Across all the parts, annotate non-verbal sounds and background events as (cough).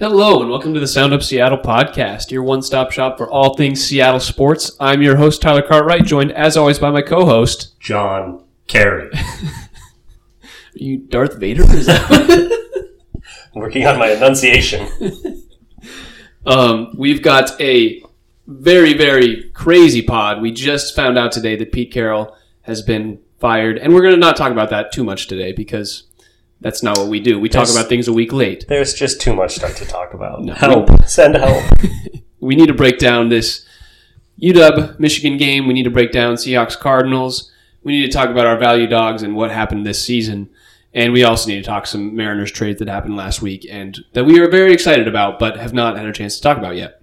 Hello, and welcome to the Sound Up Seattle podcast, your one stop shop for all things Seattle sports. I'm your host, Tyler Cartwright, joined as always by my co host, John Kerry. (laughs) you Darth Vader? Is that- (laughs) Working on my enunciation. (laughs) um, we've got a very, very crazy pod. We just found out today that Pete Carroll has been fired, and we're going to not talk about that too much today because that's not what we do. We talk about things a week late. There's just too much stuff to talk about. No. help. (laughs) Send help. (laughs) we need to break down this UW Michigan game. We need to break down Seahawks Cardinals. We need to talk about our value dogs and what happened this season. And we also need to talk some Mariners trades that happened last week and that we are very excited about, but have not had a chance to talk about yet.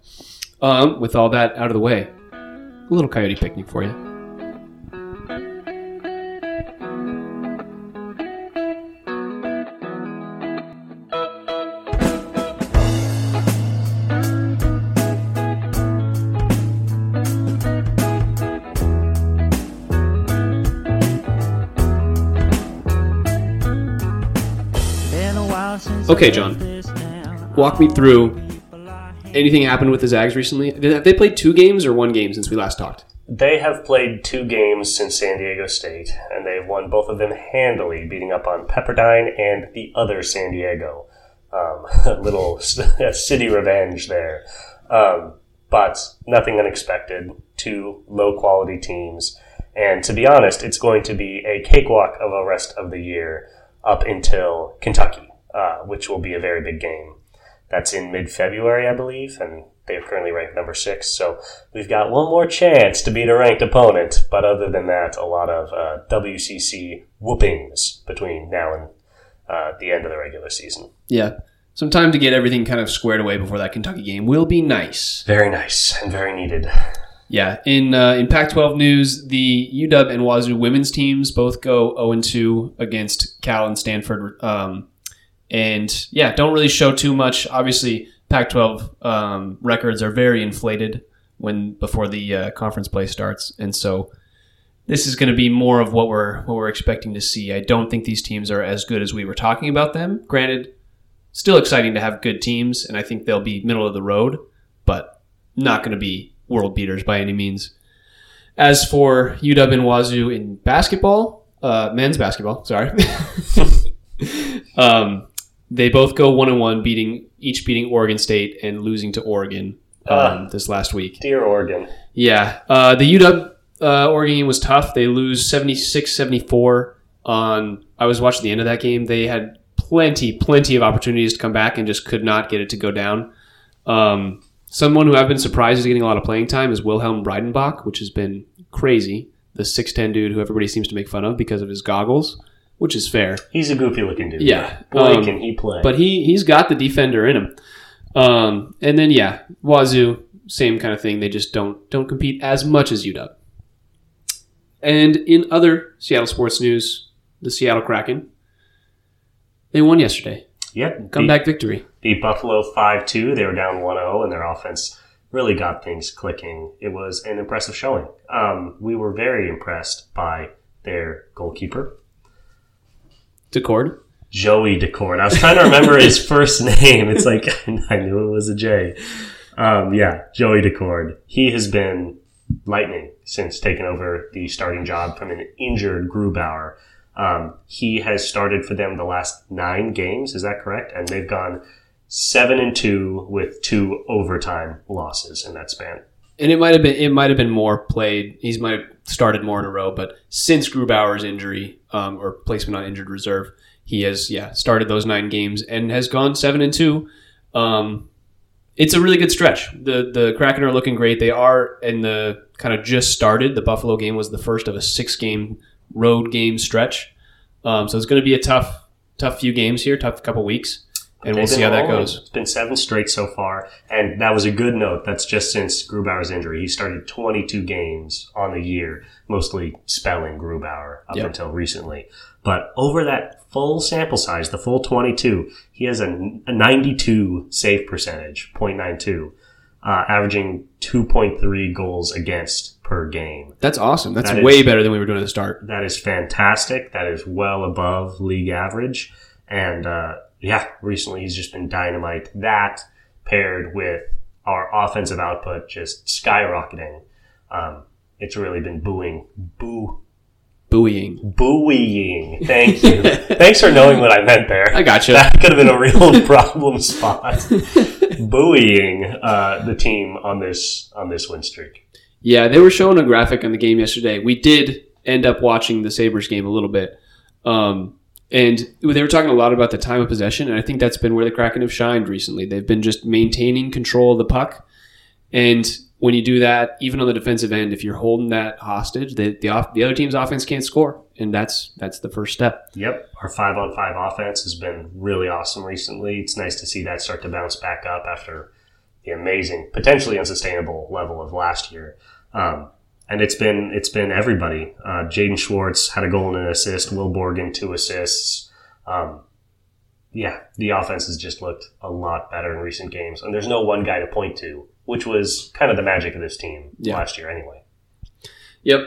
Um, with all that out of the way, a little coyote picnic for you. Okay, John. Walk me through anything happened with the Zags recently. Have they played two games or one game since we last talked? They have played two games since San Diego State, and they've won both of them handily, beating up on Pepperdine and the other San Diego. Um, a (laughs) little (laughs) city revenge there. Um, but nothing unexpected. Two low quality teams. And to be honest, it's going to be a cakewalk of a rest of the year up until Kentucky, uh, which will be a very big game. That's in mid February, I believe, and they're currently ranked number six. So we've got one more chance to beat a ranked opponent. But other than that, a lot of uh, WCC whoopings between now and uh, the end of the regular season. Yeah. Some time to get everything kind of squared away before that Kentucky game will be nice. Very nice and very needed. Yeah, in uh, in Pac-12 news, the UW and Wazoo women's teams both go 0 2 against Cal and Stanford, um, and yeah, don't really show too much. Obviously, Pac-12 um, records are very inflated when before the uh, conference play starts, and so this is going to be more of what we're what we're expecting to see. I don't think these teams are as good as we were talking about them. Granted, still exciting to have good teams, and I think they'll be middle of the road, but not going to be world beaters by any means. As for UW and Wazoo in basketball, uh, men's basketball, sorry, (laughs) um, they both go one and one, beating each beating Oregon State and losing to Oregon um, Ah. this last week. Dear Oregon. Yeah, uh, the UW uh, Oregon game was tough. They lose 76-74 on. I was watching the end of that game. They had plenty, plenty of opportunities to come back and just could not get it to go down. Um, someone who I've been surprised is getting a lot of playing time is Wilhelm Breidenbach, which has been crazy. The six ten dude who everybody seems to make fun of because of his goggles, which is fair. He's a goofy looking dude. Yeah, Boy, um, can he play. But he he's got the defender in him. Um, and then yeah, Wazoo, same kind of thing. They just don't don't compete as much as UW. And in other Seattle sports news, the Seattle Kraken, they won yesterday. yep. beat, Comeback victory. beat Buffalo 5 2. They were down 1 0, and their offense really got things clicking. It was an impressive showing. Um, we were very impressed by their goalkeeper, Daccord. Joey Daccord. I was trying to remember his (laughs) first name. It's like (laughs) I knew it was a J. Um, yeah, Joey Daccord. He has been lightning since taking over the starting job from an injured Grubauer. Um, he has started for them the last nine games. Is that correct? And they've gone seven and two with two overtime losses in that span. And it might have been it might have been more played. He's might have started more in a row, but since Grubauer's injury um, or placement on injured reserve, he has yeah started those nine games and has gone seven and two. Um, it's a really good stretch. The the Kraken are looking great. They are in the kind of just started. The Buffalo game was the first of a six game road game stretch. Um, so it's going to be a tough tough few games here, tough couple weeks, and we'll see how that goes. It's been seven straight so far, and that was a good note. That's just since Grubauer's injury. He started 22 games on the year, mostly spelling Grubauer up Yep. until recently. But over that full sample size, the full 22, he has a, a 92 save percentage, 0.92, uh, averaging 2.3 goals against per game. That's awesome. That's That is- way better than we were doing at the start. That is fantastic. That is well above league average. And uh, yeah, recently he's just been dynamite. That paired with our offensive output just skyrocketing. Um, it's really been booing, boo, Buoying. buoying. Thank (laughs) you. Thanks for knowing what I meant there. I got you. That could have been a real (laughs) problem spot. (laughs) buoying uh, the team on this on this win streak. Yeah, they were showing a graphic on the game yesterday. We did end up watching the Sabres game a little bit. Um, and they were talking a lot about the time of possession, and I think that's been where the Kraken have shined recently. They've been just maintaining control of the puck. And when you do that, even on the defensive end, if you're holding that hostage, the the, off, the other team's offense can't score, and that's that's the first step. Yep, our five on five offense has been really awesome recently. It's nice to see that start to bounce back up after the amazing, potentially unsustainable level of last year. Um, and it's been it's been everybody. Uh, Jaden Schwartz had a goal and an assist. Will Borgen two assists. Um, yeah, the offense has just looked a lot better in recent games, and there's no one guy to point to, which was kind of the magic of this team Yeah. last year, anyway. Yep.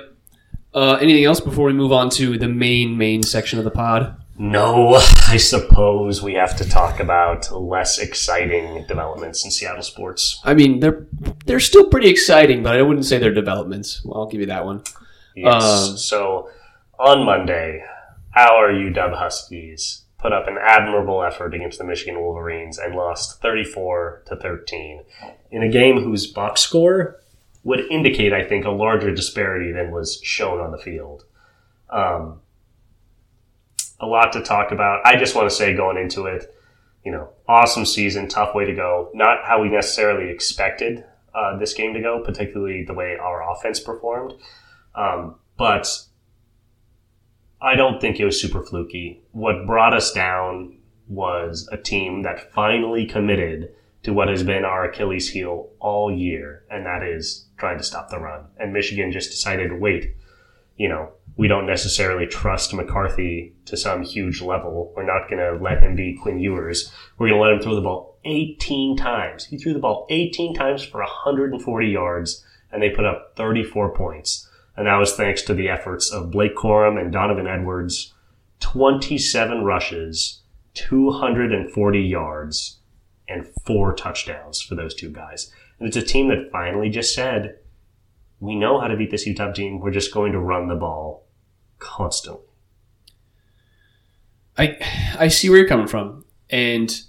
Uh, anything else before we move on to the main main section of the pod? No, I suppose we have to talk about less exciting developments in Seattle sports. I mean, they're they're still pretty exciting, but I wouldn't say they're developments. Well, I'll give you that one. Yes. Um, so on Monday, our UW Huskies put up an admirable effort against the Michigan Wolverines and lost 34 to 13 in a game whose box score would indicate, I think, a larger disparity than was shown on the field. Um, a lot to talk about. I just want to say going into it, you know, awesome season, tough way to go. Not how we necessarily expected uh, this game to go, particularly the way our offense performed. Um, but I don't think it was super fluky. What brought us down was a team that finally committed to what has been our Achilles heel all year, and that is trying to stop the run. And Michigan just decided, wait, you know, we don't necessarily trust McCarthy to some huge level. We're not going to let him be Quinn Ewers. We're going to let him throw the ball 18 times. He threw the ball 18 times for 140 yards, and they put up 34 points. And that was thanks to the efforts of Blake Corum and Donovan Edwards. 27 rushes, 240 yards, and four touchdowns for those two guys. And it's a team that finally just said, we know how to beat this Utah team. We're just going to run the ball constantly. I I see where you're coming from, and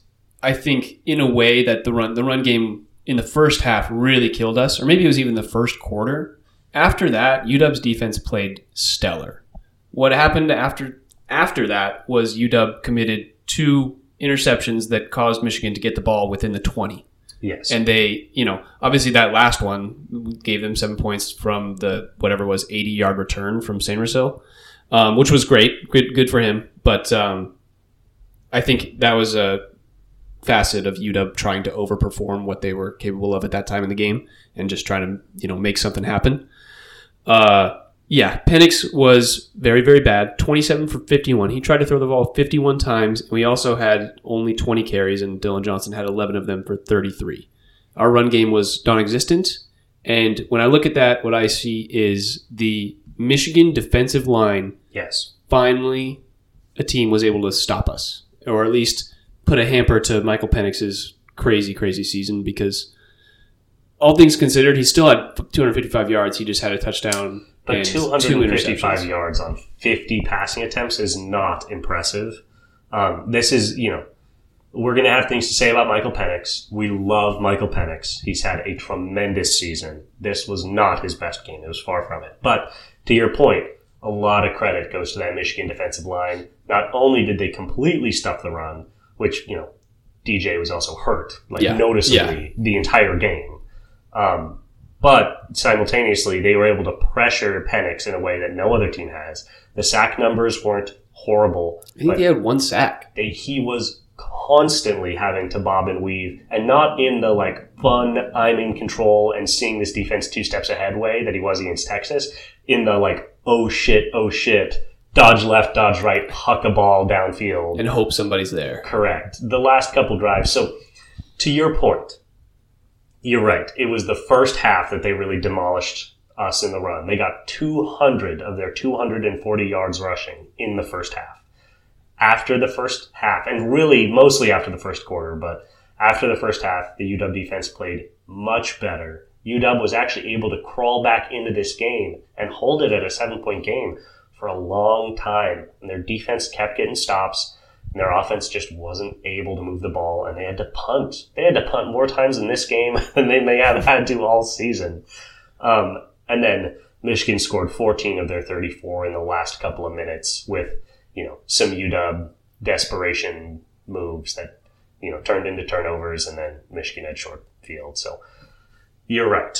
I think in a way that the run the run game in the first half really killed us, or maybe it was even the first quarter. After that, UW's defense played stellar. What happened after after that was UW committed two interceptions that caused Michigan to get the ball within the twenty. Yes. and they, you know, obviously that last one gave them seven points from the whatever was eighty yard return from Sainristil, um, which was great, good, good for him. But um, I think that was a facet of UW trying to overperform what they were capable of at that time in the game and just trying to, you know, make something happen. Uh, yeah, Penix was very, very bad. 27 for 51. He tried to throw the ball 51 times. And we also had only 20 carries, and Dillon Johnson had 11 of them for 33. Our run game was non existent. And when I look at that, what I see is the Michigan defensive line yes. finally a team was able to stop us, or at least put a hamper to Michael Penix's crazy, crazy season because all things considered, he still had 255 yards. He just had a touchdown But and 255 yards on 50 passing attempts is not impressive. Um, this is, you know, we're going to have things to say about Michael Penix. We love Michael Penix. He's had a tremendous season. This was not his best game. It was far from it. But to your point, a lot of credit goes to that Michigan defensive line. Not only did they completely stuff the run, which, you know, DJ was also hurt, like Yeah. noticeably the entire game. Um, but simultaneously, they were able to pressure Penix in a way that no other team has. The sack numbers weren't horrible, I think they had one sack. they, he was constantly having to bob and weave, and not in the like fun, I'm in control and seeing this defense two steps ahead way that he was against Texas. In the like, oh shit, oh shit, dodge left, dodge right, huck a ball downfield. And hope somebody's there. Correct. The last couple drives. So, to your point, you're right. It was the first half that they really demolished us in the run. They got 200 of their 240 yards rushing in the first half. after the first half, and really mostly after the first quarter, but after the first half, the UW defense played much better. UW was actually able to crawl back into this game and hold it at a seven point game for a long time. And their defense kept getting stops, and their offense just wasn't able to move the ball, and they had to punt. They had to punt more times in this game (laughs) than they may have had to all season. Um, and then Michigan scored 14 of their 34 in the last couple of minutes with, you know, some UW desperation moves that, you know, turned into turnovers and then Michigan had short field. So you're right.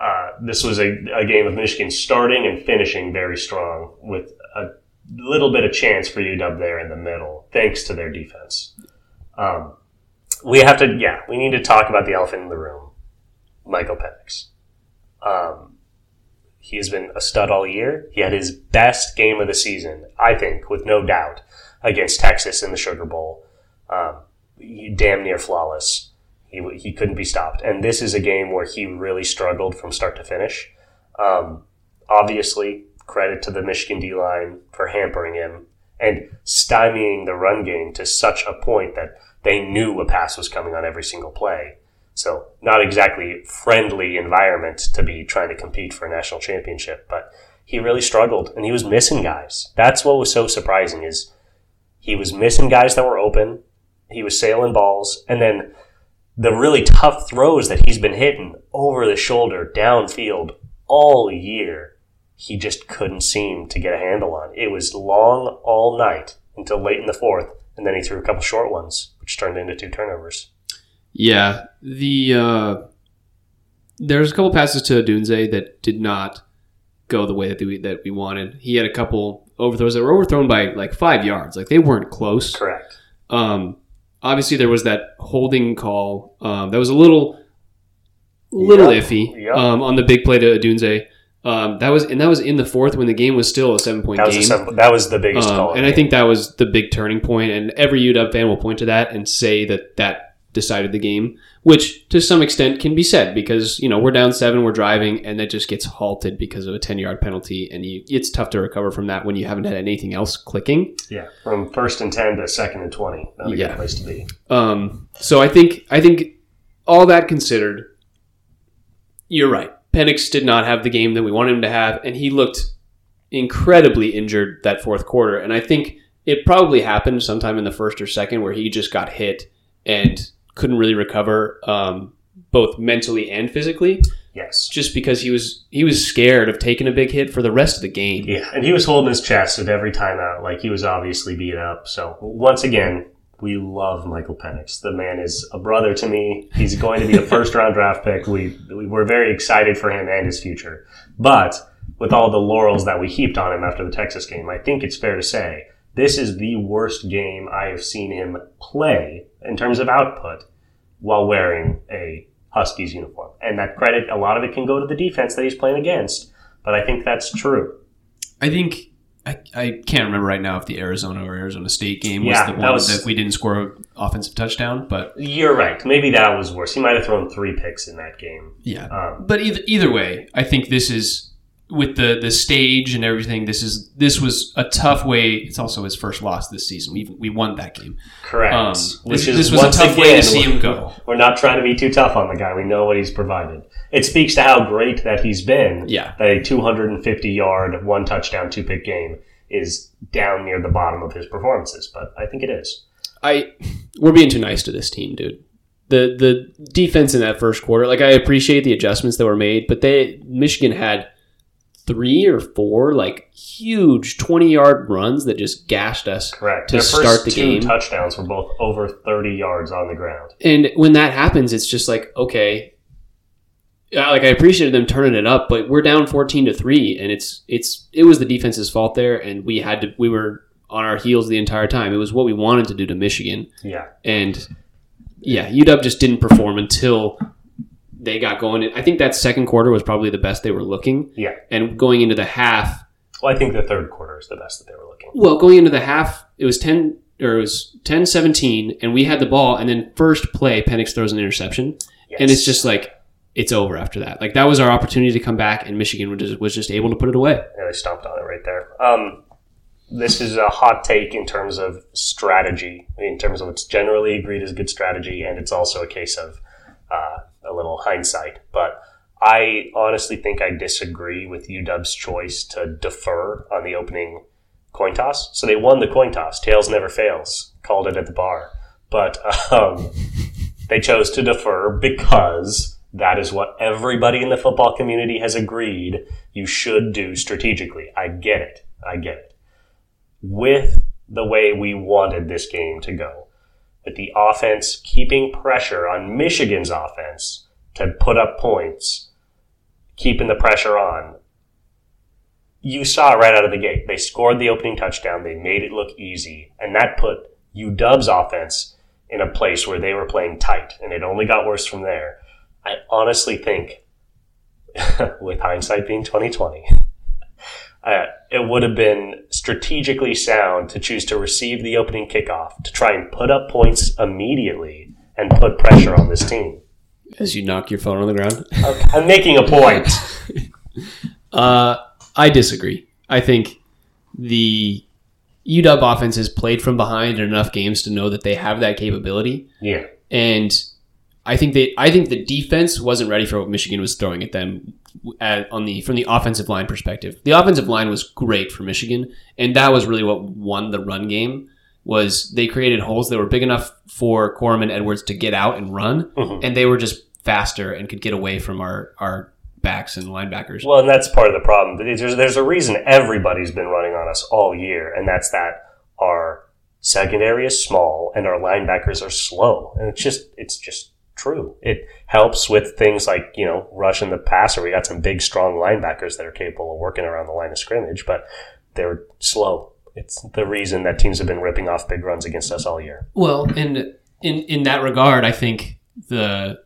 Uh, this was a, a game of Michigan starting and finishing very strong with a little bit of chance for UW there in the middle, thanks to their defense. Um, we have to, yeah, we need to talk about the elephant in the room, Michael Penix. Um, he has been a stud all year. He had his best game of the season, I think, with no doubt, against Texas in the Sugar Bowl. Um, damn near flawless. He, he couldn't be stopped. And this is a game where he really struggled from start to finish. Um, obviously, credit to the Michigan D line for hampering him and stymieing the run game to such a point that they knew a pass was coming on every single play. So not exactly friendly environment to be trying to compete for a national championship, but he really struggled and he was missing guys. That's what was so surprising is he was missing guys that were open. He was sailing balls and then the really tough throws that he's been hitting over the shoulder downfield all year, he just couldn't seem to get a handle on. It was long all night until late in the fourth, and then he threw a couple short ones, which turned into two turnovers. Yeah, the uh, there's a couple passes to Odunze that did not go the way that we that we wanted. He had a couple overthrows that were overthrown by like five yards, like they weren't close. Correct. Um, obviously, there was that holding call um, that was a little little Yep, iffy yep. um, on the big play to Odunze. Um, that was and that was in the fourth when the game was still a seven point That was, game. a seven, that was the biggest Um, call. and I think that was the big turning point. point, and every UW fan will point to that and say that that decided the game, which to some extent can be said because you know we're down seven, we're driving, and that just gets halted because of a ten yard penalty, and you, it's tough to recover from that when you haven't had anything else clicking. yeah, from first and ten to second and twenty, not a Yeah. good place to be. Um, so I think I think all that considered, you're right. Penix did not have the game that we wanted him to have, and he looked incredibly injured that fourth quarter. And I think it probably happened sometime in the first or second where he just got hit and couldn't really recover, um, both mentally and physically, Yes. just because he was he was scared of taking a big hit for the rest of the game. Yeah, and he was holding his chest at every timeout, like he was obviously beat up. So once again, we love Michael Penix. The man is a brother to me. He's going to be a (laughs) first round draft pick. We, we we're very excited for him and his future. But with all the laurels that we heaped on him after the Texas game, I think it's fair to say this is the worst game I have seen him play in terms of output while wearing a Huskies uniform. And that credit, a lot of it can go to the defense that he's playing against. But I think that's true. I think I, I can't remember right now if the Arizona or Arizona State game was Yeah, the that one was- that we didn't score an offensive touchdown, but You're right. Maybe that was worse. He might have thrown three picks in that game. yeah. Um, But either either way, I think this is with the the stage and everything. This is this was a tough way. It's also his first loss this season. We we won that game. correct. Um, Which this- is this was a once tough way to see him we're- go. We're not trying to be too tough on the guy. We know what he's provided. It speaks to how great that he's been. Yeah. That a 250 yard, one touchdown, two pick game is down near the bottom of his performances. But I think it is. I we're being too nice to this team, dude. The the defense in that first quarter, like I appreciate the adjustments that were made, but they Michigan had three or four like huge twenty yard runs that just gashed us. Correct. To Their start the two game. touchdowns were both over 30 yards on the ground. And when that happens, it's just like okay, like I appreciated them turning it up, but we're down fourteen to three, and it's it's it was the defense's fault there, and we had to we were on our heels the entire time. It was what we wanted to do to Michigan. Yeah. And yeah, UW just didn't perform until they got going. I think that second quarter was probably the best they were looking. Yeah. And going into the half, Well, I think the third quarter is the best that they were looking. well, going into the half, it was 10 or it was 10-17 and we had the ball and then first play Penix throws an interception Yes. and it's just like it's over after that. Like that was our opportunity to come back and Michigan was just, was just able to put it away. Yeah, they stomped on it right there. Um, this is a hot take in terms of strategy, in terms of what's generally agreed as good strategy, and it's also a case of uh, a little hindsight. But I honestly think I disagree with UW's choice to defer on the opening coin toss. So they won the coin toss. Tails never fails. Called it at the bar. But um, (laughs) they chose to defer because that is what everybody in the football community has agreed you should do strategically. I get it. I get it. With the way we wanted this game to go, with the offense keeping pressure on Michigan's offense to put up points, keeping the pressure on, you saw right out of the gate. They scored the opening touchdown. They made it look easy. And that put UW's offense in a place where they were playing tight. And it only got worse from there. I honestly think, (laughs) with hindsight being 2020, uh, it would have been strategically sound to choose to receive the opening kickoff to try and put up points immediately and put pressure on this team. As you knock your phone on the ground. (laughs) I'm making a point. (laughs) uh, I disagree. I think the UW offense has played from behind in enough games to know that they have that capability. Yeah. And I think they I think the defense wasn't ready for what Michigan was throwing at them at, on the from the offensive line perspective. The offensive line was great for Michigan, and that was really what won the run game. Was they created holes that were big enough for Corum and Edwards to get out and run, Mhm. and they were just faster and could get away from our our backs and linebackers. Well, and that's part of the problem. There's, there's a reason everybody's been running on us all year, and that's that our secondary is small and our linebackers are slow, and it's just it's just true. It helps with things like you know rushing the passer. We got some big, strong linebackers that are capable of working around the line of scrimmage, but they're slow. It's the reason that teams have been ripping off big runs against us all year. Well, and in in that regard, I think the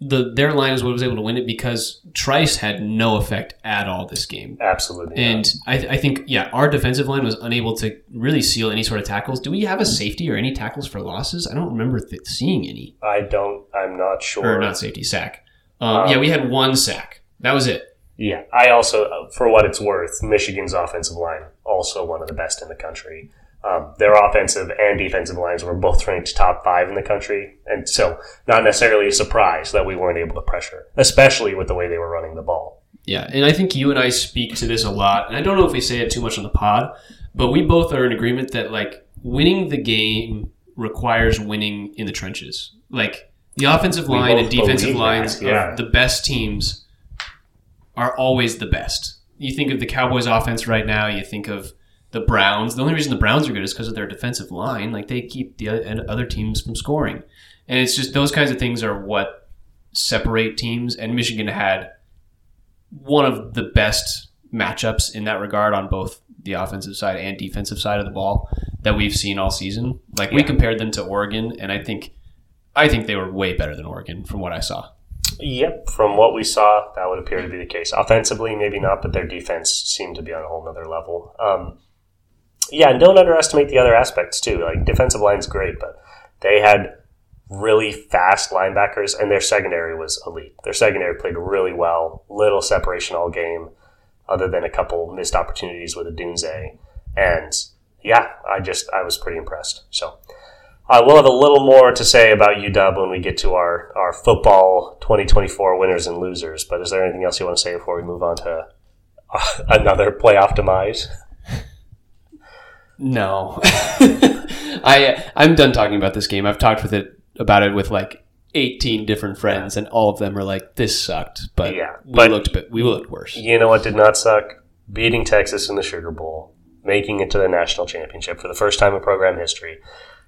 the their line is what was able to win it because Trice had no effect at all this game. Absolutely. And I, I think, yeah, our defensive line was unable to really seal any sort of tackles. Do we have a safety or any tackles for losses? I don't remember th- seeing any. I don't. I'm not sure. Or not safety, sack. Um, yeah, we had one sack. That was it. Yeah, I also, uh, for what it's worth, Michigan's offensive line also one of the best in the country. Um, their offensive and defensive lines were both ranked top five in the country, and so not necessarily a surprise that we weren't able to pressure, especially with the way they were running the ball. Yeah, and I think you and I speak to this a lot, and I don't know if we say it too much on the pod, but we both are in agreement that like winning the game requires winning in the trenches. Like the offensive line and defensive lines yeah. of the best teams are always the best. You think of the Cowboys offense right now, you think of the Browns. The only reason the Browns are good is because of their defensive line. Like they keep the other- other teams from scoring. And it's just those kinds of things are what separate teams and Michigan had one of the best matchups in that regard on both the offensive side and defensive side of the ball that we've seen all season. Like we compared them to Oregon, and I think I think they were way better than Oregon from what I saw. Yep, from what we saw, that would appear to be the case. Offensively, maybe not, but their defense seemed to be on a whole nother level. Um, yeah, and don't underestimate the other aspects too. Like defensive line's great, but they had really fast linebackers, and their secondary was elite. Their secondary played really well, little separation all game, other than a couple missed opportunities with Odunze. And yeah, I just I was pretty impressed. So. Uh, we'll have a little more to say about UW when we get to our, our football 2024 winners and losers. But is there anything else you want to say before we move on to uh, (laughs) another playoff demise? No, (laughs) I I'm done talking about this game. I've talked with it about it with like 18 different friends, and all of them are like, "This sucked," but Yeah, we but- looked bit, we looked worse. You know what did not suck? Beating Texas in the Sugar Bowl, making it to the national championship for the first time in program history.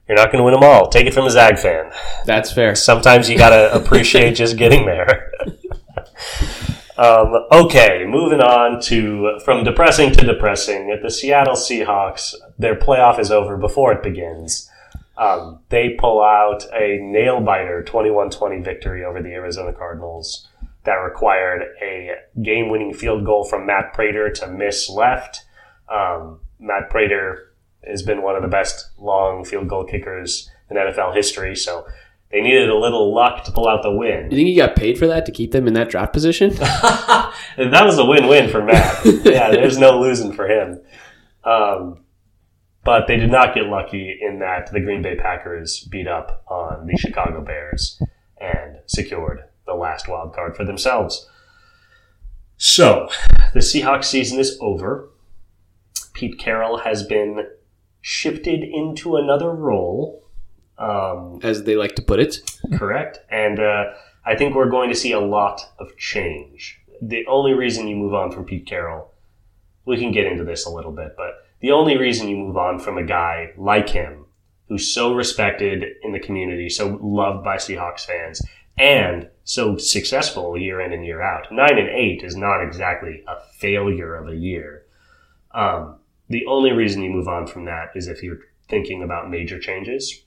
You're not going to win them all. Take it from a Zag fan. That's fair. Sometimes you got to appreciate just getting there. (laughs) um, okay, moving on to from depressing to depressing. At the Seattle Seahawks, their playoff is over before it begins. Um, they pull out a nail biter 21 20 victory over the Arizona Cardinals that required a game winning field goal from Matt Prater to miss left. Um, Matt Prater has been one of the best long field goal kickers in NFL history, so they needed a little luck to pull out the win. You think he got paid for that to keep them in that draft position? (laughs) and that was a win-win for Matt. (laughs) yeah, there's no losing for him. Um, But they did not get lucky in that the Green Bay Packers beat up on the Chicago Bears and secured the last wild card for themselves. So, the Seahawks season is over. Pete Carroll has been shifted into another role. Um, as they like to put it. correct. And uh, I think we're going to see a lot of change. The only reason you move on from Pete Carroll, we can get into this a little bit, but the only reason you move on from a guy like him, who's so respected in the community, so loved by Seahawks fans, and so successful year in and year out. Nine and eight is not exactly a failure of a year. Um, the only reason you move on from that is if you're thinking about major changes.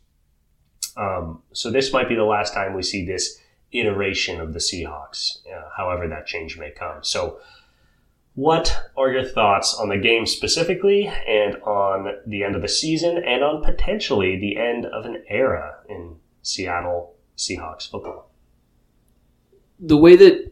Um, so this might be the last time we see this iteration of the Seahawks, uh, however that change may come. So, what are your thoughts on the game specifically, and on the end of the season, and on potentially the end of an era in Seattle Seahawks football? The way that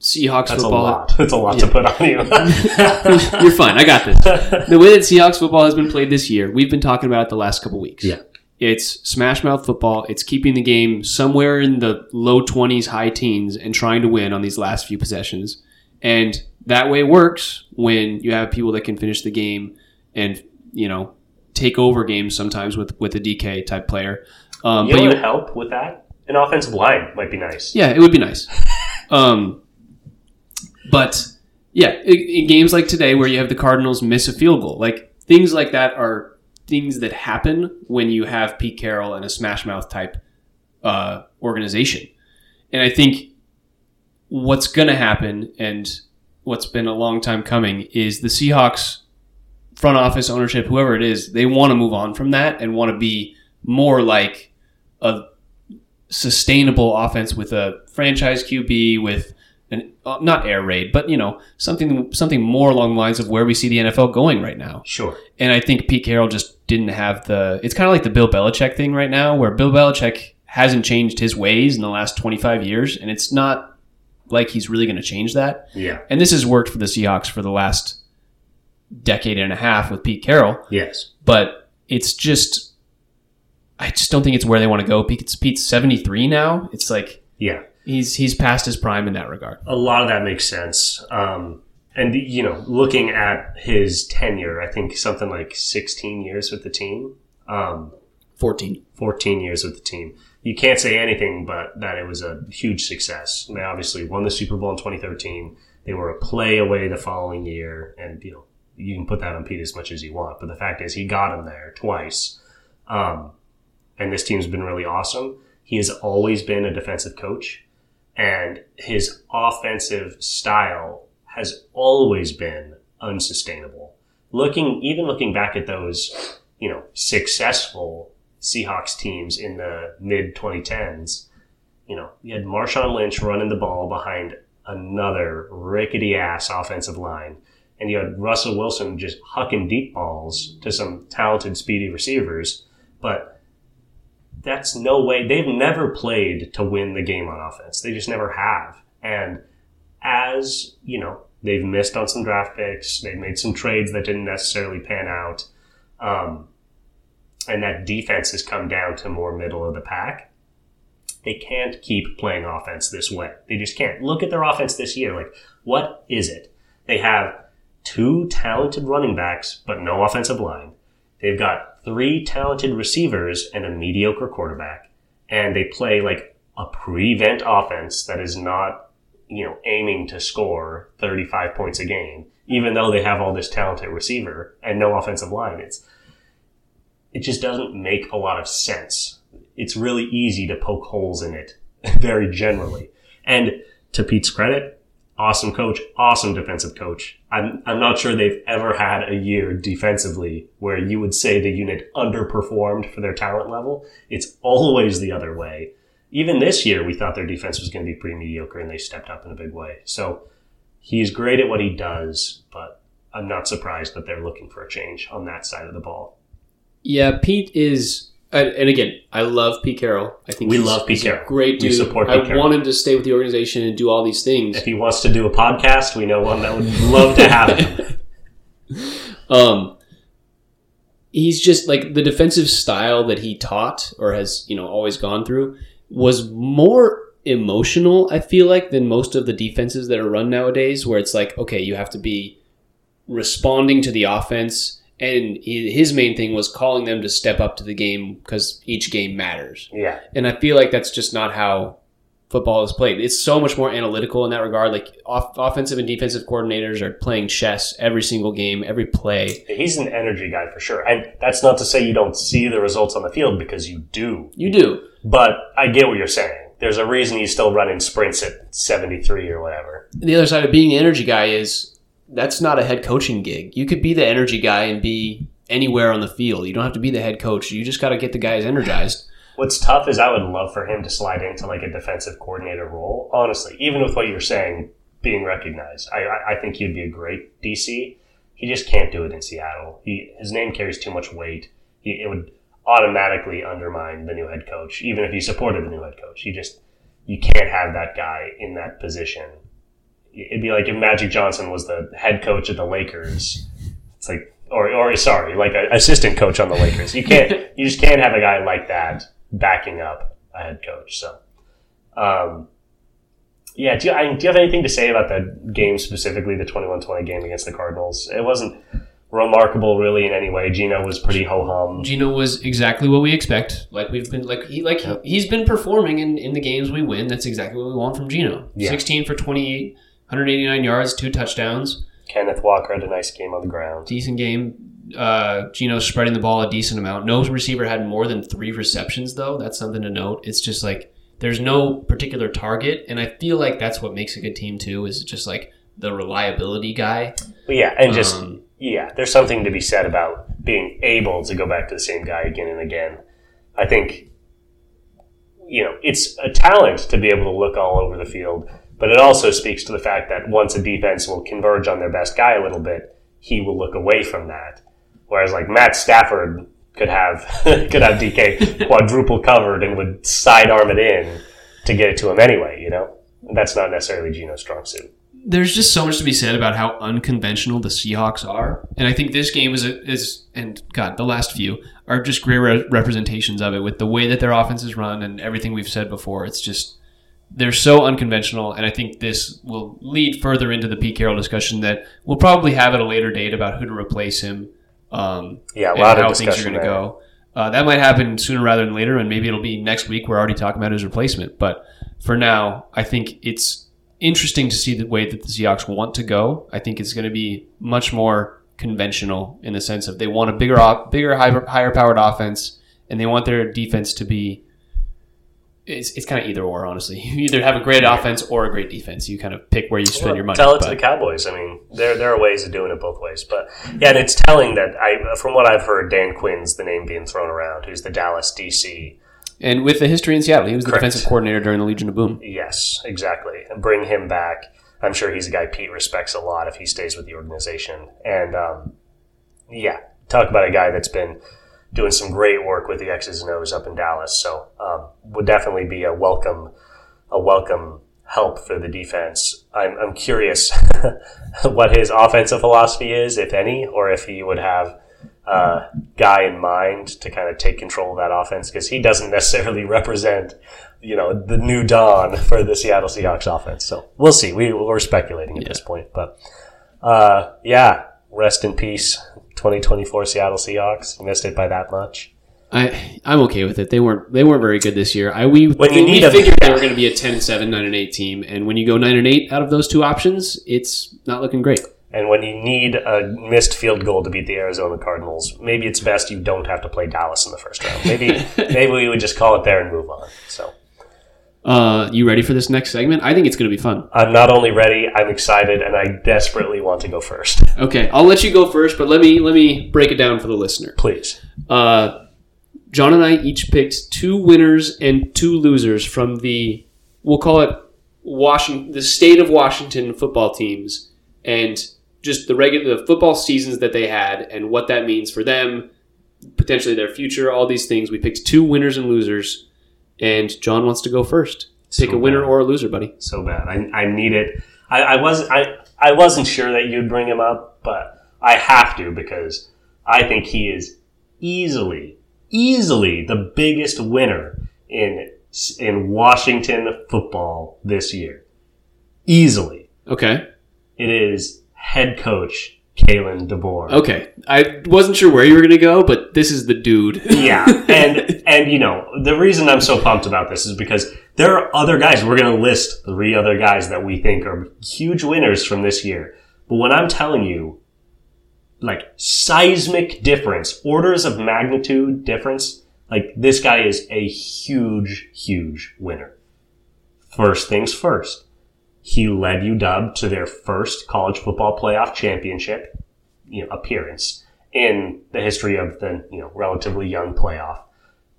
Seahawks That's football. a lot. (laughs) That's a lot to put on you. (laughs) You're fine. I got this. (laughs) The way that Seahawks football has been played this year, we've been talking about it the last couple weeks. Yeah. It's smash mouth football. It's keeping the game somewhere in the low 20s, high teens, and trying to win on these last few possessions. And that way works when you have people that can finish the game and, you know, take over games sometimes with, with a DK type player. Um, you but you, help with that? An offensive line might be nice. yeah, it would be nice. (laughs) Um, but yeah, in, in games like today where you have the Cardinals miss a field goal, like things like that are things that happen when you have Pete Carroll and a smash mouth type uh, organization. And I think what's going to happen and what's been a long time coming is the Seahawks front office ownership, whoever it is, they want to move on from that and want to be more like a sustainable offense with a franchise QB with an uh, not air raid, but you know something something more along the lines of where we see the NFL going right now. Sure. And I think Pete Carroll just didn't have the. It's kind of like the Bill Belichick thing right now, where Bill Belichick hasn't changed his ways in the last 25 years, and it's not like he's really going to change that. Yeah. And this has worked for the Seahawks for the last decade and a half with Pete Carroll, Yes. but it's just. I just don't think it's where they want to go. Pete's, Pete's 73 now. It's like Yeah. he's he's past his prime in that regard. a lot of that makes sense. Um, and you know, looking at his tenure, I think something like 16 years with the team, um, 14. 14 years with the team. You can't say anything but that it was a huge success. They obviously won the Super Bowl in 2013. They were a play away the following year, and you know, you can put that on Pete as much as you want. But the fact is, he got him there twice. Um, and this team's been really awesome. He has always been a defensive coach and his offensive style has always been unsustainable. Looking, even looking back at those, you know, successful Seahawks teams in the mid 2010s, you know, you had Marshawn Lynch running the ball behind another rickety ass offensive line. And you had Russell Wilson just hucking deep balls to some talented, speedy receivers. But that's no way. They've never played to win the game on offense. They just never have. And as, you know, they've missed on some draft picks, they've made some trades that didn't necessarily pan out. Um, and that defense has come down to more middle of the pack. They can't keep playing offense this way. They just can't. Look at their offense this year. Like, what is it? They have two talented running backs, but no offensive line. They've got three talented receivers and a mediocre quarterback. And they play like a prevent offense that is not, you know, aiming to score 35 points a game, even though they have all this talented receiver and no offensive line. It's, it just doesn't make a lot of sense. It's really easy to poke holes in it (laughs) very generally. And to Pete's credit, awesome coach, awesome defensive coach. I'm, I'm not sure they've ever had a year defensively where you would say the unit underperformed for their talent level. It's always the other way. Even this year, we thought their defense was going to be pretty mediocre and they stepped up in a big way. So he's great at what he does, but I'm not surprised that they're looking for a change on that side of the ball. Yeah, Pete is, and again, I love Pete Carroll. I think We he's- love Pete Carroll. Great We dude. support I Carroll. want him to stay with the organization and do all these things. If he wants to do a podcast, we know one that would love to have him. (laughs) Um, he's just like the defensive style that he taught or has you know always gone through was more emotional. I feel like than most of the defenses that are run nowadays, where it's like okay, you have to be responding to the offense. And his main thing was calling them to step up to the game because each game matters. Yeah. And I feel like that's just not how football is played. It's so much more analytical in that regard. Like off- offensive and defensive coordinators are playing chess every single game, every play. He's an energy guy for sure. And that's not to say you don't see the results on the field because you do. You do. But I get what you're saying. There's a reason he's still running sprints at 73 or whatever. The other side of being the energy guy is that's not a head coaching gig. You could be the energy guy and be anywhere on the field. You don't have to be the head coach. You just got to get the guys energized. What's tough is I would love for him to slide into like a defensive coordinator role. Honestly, even with what you're saying, being recognized, I, I, I think he'd be a great DC. He just can't do it in Seattle. He his name carries too much weight. He, it would automatically undermine the new head coach, even if he supported the new head coach. You just you can't have that guy in that position. It'd be like if Magic Johnson was the head coach of the Lakers. It's like, or or sorry, like an assistant coach on the Lakers. You can't, (laughs) you just can't have a guy like that backing up a head coach. So, um, yeah. Do you, I, do you have anything to say about the game specifically, the 21-20 game against the Cardinals? It wasn't remarkable really in any way. Gino was pretty ho hum. Gino was exactly what we expect. Like we've been like he like Yep. he's been performing in, in the games we win. That's exactly what we want from Gino. Yeah. 16 for 28, 189 yards, two touchdowns. Kenneth Walker had a nice game on the ground. decent game. Uh, Gino spreading the ball a decent amount. No receiver had more than three receptions, though. That's something to note. It's just like there's no particular target, and I feel like that's what makes a good team too. Is just like the reliability guy. Yeah, and just Um, yeah, there's something to be said about being able to go back to the same guy again and again. I think you know it's a talent to be able to look all over the field, but it also speaks to the fact that once a defense will converge on their best guy a little bit, he will look away from that. Whereas like Matt Stafford could have (laughs) could have DK (laughs) quadruple covered and would sidearm it in to get it to him anyway. You know, that's not necessarily Gino's strong suit. There's just so much to be said about how unconventional the Seahawks are, and I think this game is is and God, the last few are just great re- representations of it with the way that their offense is run and everything we've said before. It's just they're so unconventional, and I think this will lead further into the Pete Carroll discussion that we'll probably have at a later date about who to replace him. Um, Yeah, a and lot of how things are going to go. Uh, that might happen sooner rather than later, and maybe it'll be next week. We're already talking about his replacement, but for now, I think it's interesting to see the way that the Seahawks want to go. I think it's going to be much more conventional in the sense of they want a bigger, bigger, higher, higher powered offense, and they want their defense to be. It's, it's kind of either or, honestly. (laughs) You either have a great offense or a great defense. You kind of pick where you spend your money. Tell it to the Cowboys. I mean, there there are ways of doing it both ways. But yeah, and it's telling that I, from what I've heard, Dan Quinn's the name being thrown around, who's the Dallas DC. And with the history in Seattle, he was the Correct. defensive coordinator during the Legion of Boom. Yes, exactly. And bring him back. I'm sure he's a guy Pete respects a lot if he stays with the organization. And um, yeah, talk about a guy that's been doing some great work with the X's and O's up in Dallas. So um, would definitely be a welcome a welcome help for the defense. I'm, I'm curious (laughs) what his offensive philosophy is, if any, or if he would have a guy in mind to kind of take control of that offense because he doesn't necessarily (laughs) represent, you know, the new dawn for the Seattle Seahawks offense. So we'll see. We, we're speculating at this point, but uh, yeah, rest in peace, 2024 Seattle Seahawks. Missed it by that much. I I'm okay with it. They weren't they weren't very good this year. I we When you we need a- figured they were going to be a 10 and 7, 9 and 8 team, and when you go 9 and 8 out of those two options, it's not looking great. And when you need a missed field goal to beat the Arizona Cardinals, maybe it's best you don't have to play Dallas in the first round. Maybe (laughs) maybe we would just call it there and move on. So Uh, you ready for this next segment? I think it's going to be fun. I'm not only ready, I'm excited, and I desperately want to go first. Okay, I'll let you go first, but let me let me break it down for the listener. Please. Uh, John and I each picked two winners and two losers from the we'll call it Washington, the state of Washington football teams, and just the regular the football seasons that they had and what that means for them, potentially their future, all these things. We picked two winners and losers, and John wants to go first. Pick So a winner bad. or a loser, buddy. So bad. I, I need it. I, I wasn't I, I wasn't sure that you'd bring him up, but I have to because I think he is easily, easily the biggest winner in in Washington football this year. Easily. Okay. It is head coach Kalen DeBoer. Okay. I wasn't sure where you were going to go, but this is the dude. (laughs) yeah, and (laughs) and you know the reason I'm so pumped about this is because there are other guys. We're going to list three other guys that we think are huge winners from this year. But when I'm telling you, like seismic difference, orders of magnitude difference, like this guy is a huge, huge winner. First things first, he led UW to their first college football playoff championship you know, appearance in the history of the you know relatively young playoff.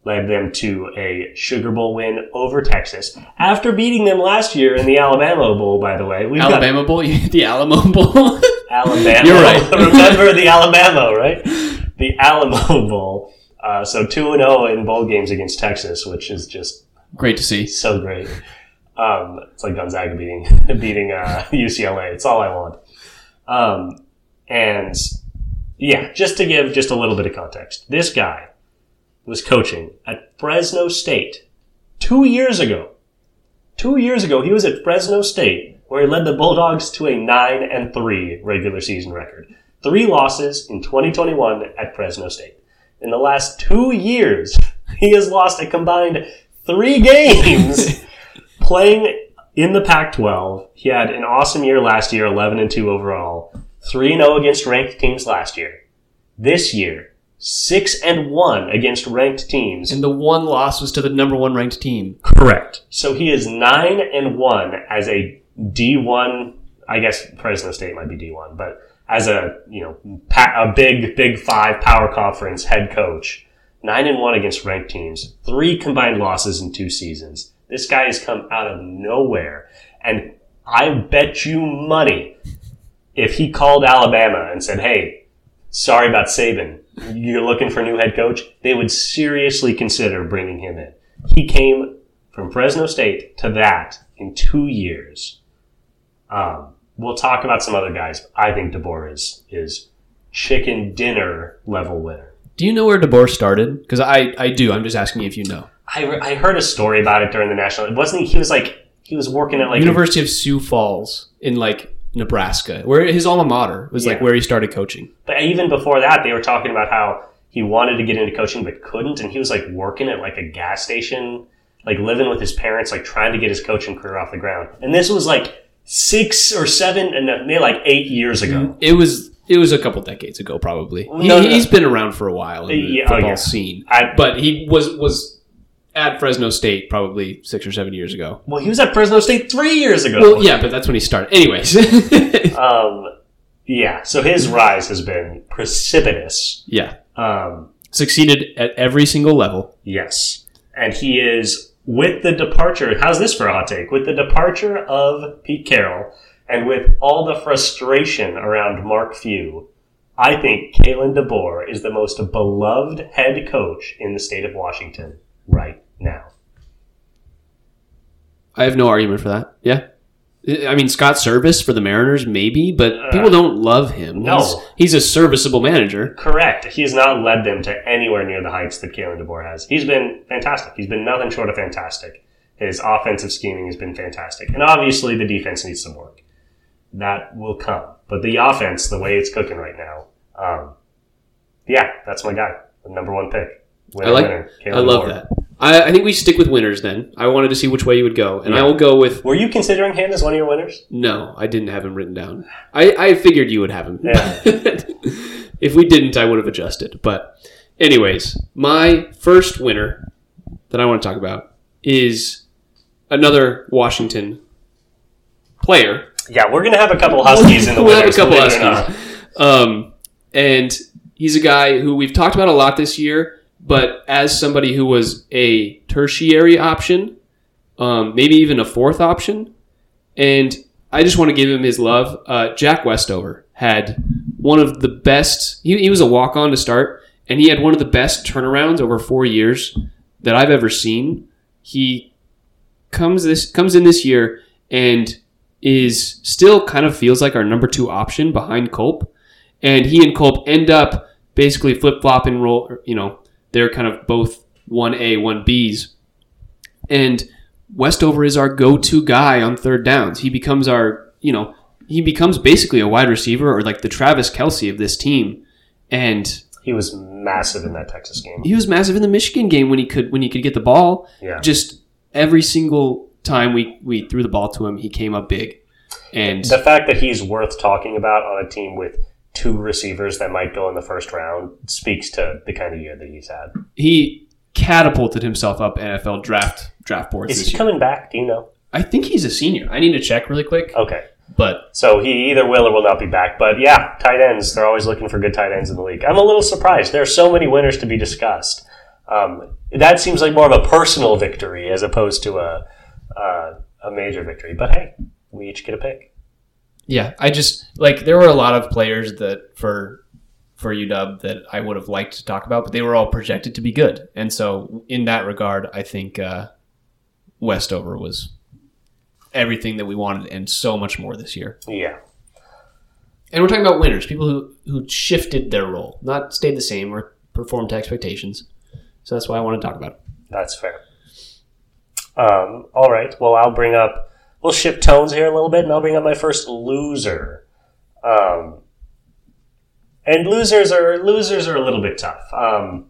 Led them to a Sugar Bowl win over Texas after beating them last year in the Alabama Bowl. By the way, We've Alabama Bowl, (laughs) the Alamo Bowl. (laughs) Alabama. You're right. Remember the Alabama, right? The Alamo Bowl. Uh, so two and zero in bowl games against Texas, which is just great to see. So great. Um, it's like Gonzaga beating (laughs) beating uh, (laughs) UCLA. It's all I want. Um, and yeah, just to give just a little bit of context, this guy was coaching at Fresno State two years ago. Two years ago, he was at Fresno State, where he led the Bulldogs to a nine and three regular season record. Three losses in 2021 at Fresno State. In the last two years, (laughs) he has lost a combined three games playing in the Pac-12. He had an awesome year last year, 11 and 2 overall. 3 0 against ranked teams last year. This year, 6 and 1 against ranked teams. And the one loss was to the number one ranked team. Correct. So he is 9 and 1 as a D1, I guess Fresno State might be D1, but as a, you know, a big, big five power conference head coach. 9 and 1 against ranked teams. Three combined losses in two seasons. This guy has come out of nowhere. And I bet you money if he called Alabama and said, hey, sorry about Saban, you're looking for a new head coach, they would seriously consider bringing him in. He came from Fresno State to that in two years. Um, we'll talk about some other guys. I think DeBoer is, is chicken dinner level winner. Do you know where DeBoer started? Because I, I do. I'm just asking if you know. I, I heard a story about it during the national. It wasn't he, was like he was working at like University a, of Sioux Falls in like Nebraska, where his alma mater was yeah. like where he started coaching. But even before that, they were talking about how he wanted to get into coaching but couldn't, and he was like working at like a gas station, like living with his parents, like trying to get his coaching career off the ground. And this was like six or seven, and maybe like eight years ago. Mm, it was it was a couple decades ago, probably. No, he, has been around for a while in the yeah, oh, football oh, yeah. scene, I, but he was was at Fresno State probably six or seven years ago. Well, he was at Fresno State three years ago. Well, yeah, but that's when he started. Anyways. (laughs) um, yeah, so his rise has been precipitous. Yeah. Um, Succeeded at every single level. Yes. And he is, with the departure, how's this for a hot take? With the departure of Pete Carroll and with all the frustration around Mark Few, I think Kalen DeBoer is the most beloved head coach in the state of Washington right now. I have no argument for that. Yeah. I mean, Scott Servais for the Mariners, maybe, but uh, people don't love him. No. He's, he's, a serviceable manager. Correct. He's not led them to anywhere near the heights that Kalen DeBoer has. He's been fantastic. He's been nothing short of fantastic. His offensive scheming has been fantastic. And obviously, the defense needs some work. That will come. But the offense, the way it's cooking right now, um, yeah, that's my guy. The number one pick. Winner, I like. Winner, I love Ward. that. I, I, think we stick with winners then. I wanted to see which way you would go, and yeah. I will go with. Were you considering him as one of your winners? No, I didn't have him written down. I, I figured you would have him. Yeah. (laughs) if we didn't, I would have adjusted. But, anyways, my first winner that I want to talk about is another Washington player. Yeah, we're gonna have a couple Huskies in the. (laughs) We'll winners, have a couple Huskies. Um, and he's a guy who we've talked about a lot this year but as somebody who was a tertiary option, um, maybe even a fourth option, and I just want to give him his love. Uh, Jack Westover had one of the best. He, he was a walk on to start, and he had one of the best turnarounds over four years that I've ever seen. He comes this comes in this year and is still kind of feels like our number two option behind Culp, and he and Culp end up basically flip flopping role. You know, they're kind of both one A, one Bs, and Westover is our go to guy on third downs. He becomes our, you know, he becomes basically a wide receiver or like the Travis Kelce of this team, and He was massive in that Texas game. he was massive in the Michigan game when he could when he could get the ball. Yeah. Just every single time we we threw the ball to him, he came up big, and The fact that he's worth talking about on a team with two receivers that might go in the first round speaks to the kind of year that he's had. he catapulted himself up NFL draft draft boards Is he year. coming back? Do you know? I think he's a senior. I need to check really quick, Okay. but So he either will or will not be back. But yeah, tight ends, they're always looking for good tight ends in the league. I'm a little surprised. There are so many winners to be discussed. Um, that seems like more of a personal victory as opposed to a, a, a major victory. But hey, we each get a pick. Yeah, I just like there were a lot of players that for for UW that I would have liked to talk about, but they were all projected to be good, and so in that regard, I think uh, Westover was everything that we wanted and so much more this year. Yeah. And we're talking about winners, people who who shifted their role, not stayed the same or performed to expectations. So that's why I want to talk about it. That's fair. Um, all right. Well, I'll bring up. We'll shift tones here a little bit, and I'll bring up my first loser. Um, and losers are losers are a little bit tough. Um,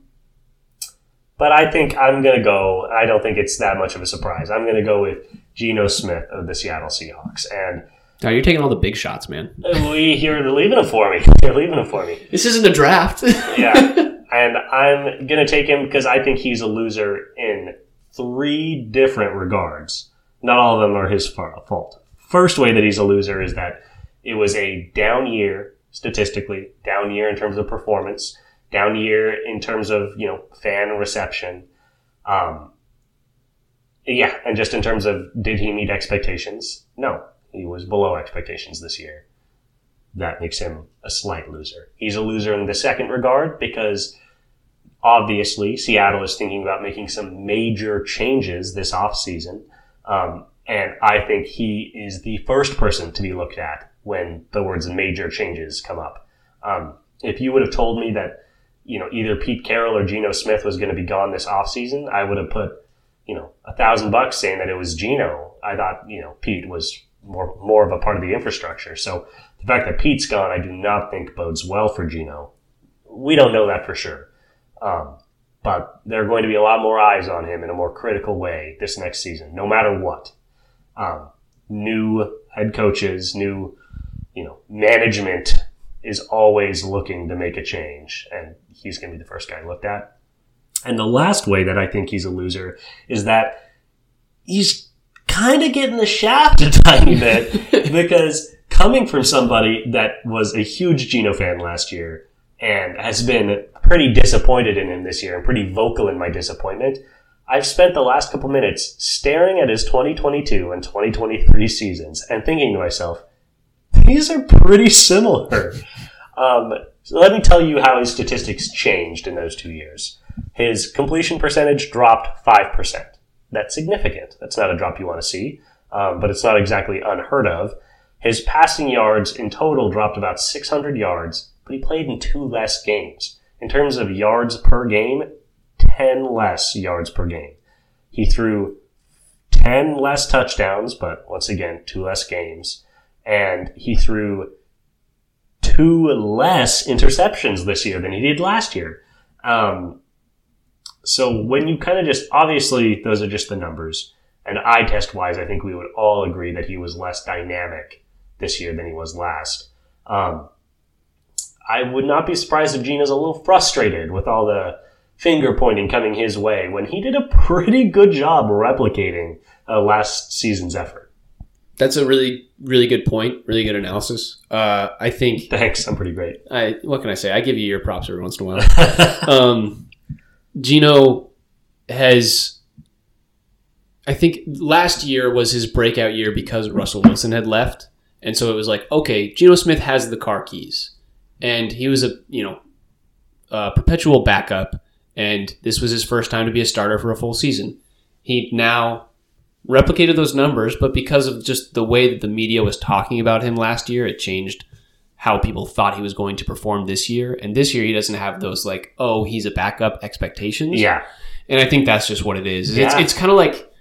but I think I'm gonna go. I don't think it's that much of a surprise. I'm gonna go with Geno Smith of the Seattle Seahawks, and Now you're taking all the big shots, man. we here they're leaving him for me. (laughs) They're leaving him for me. This isn't a draft. (laughs) Yeah. and I'm going to take him because I think he's a loser in three different regards. Not all of them are his fault. First way that he's a loser is that it was a down year statistically, down year in terms of performance, down year in terms of, you know, fan reception. Um, yeah, and just in terms of did he meet expectations? No, he was below expectations this year that makes him a slight loser. He's a loser in the second regard because obviously Seattle is thinking about making some major changes this offseason. Um, and I think he is the first person to be looked at when the words major changes come up. Um, if you would have told me that, you know, either Pete Carroll or Geno Smith was going to be gone this offseason, I would have put, you know, a thousand bucks saying that it was Geno. I thought, you know, Pete was more, more of a part of the infrastructure. So the fact that Pete's gone, I do not think bodes well for Geno. We don't know that for sure. Um, but there are going to be a lot more eyes on him in a more critical way this next season, no matter what. Um, new head coaches, new, you know, management is always looking to make a change, and he's going to be the first guy looked at. And the last way that I think he's a loser is that he's kind of getting the shaft a tiny bit (laughs) because coming from somebody that was a huge Geno fan last year and has been pretty disappointed in him this year and pretty vocal in my disappointment, I've spent the last couple minutes staring at his 2022 and 2023 seasons and thinking to myself, these are pretty similar. (laughs) Um, so let me tell you how his statistics changed in those two years. His completion percentage dropped 5%. That's significant. That's not a drop you want to see, um, but it's not exactly unheard of. His passing yards in total dropped about 600 yards, but he played in two less games. In terms of yards per game, 10 less yards per game. He threw 10 less touchdowns, but once again, two less games. And he threw two less interceptions this year than he did last year. Um, so when you kind of just, obviously, those are just the numbers. And eye test wise, I think we would all agree that he was less dynamic this year than he was last. Um, I would not be surprised if Geno's a little frustrated with all the finger pointing coming his way when he did a pretty good job replicating uh, last season's effort. That's a really, really good point. Really good analysis. Uh, I think. Thanks, I'm pretty great. I what can I say? I give you your props every once in a while. (laughs) um, Geno has. I think last year was his breakout year because Russell Wilson had left, and so it was like, okay, Geno Smith has the car keys, and he was a you know a perpetual backup, and this was his first time to be a starter for a full season. He now replicated those numbers, but because of just the way that the media was talking about him last year, it changed how people thought he was going to perform this year. And this year, he doesn't have those like, oh, he's a backup expectations. Yeah. And I think that's just what it is. It's, Yeah. it's kind of like,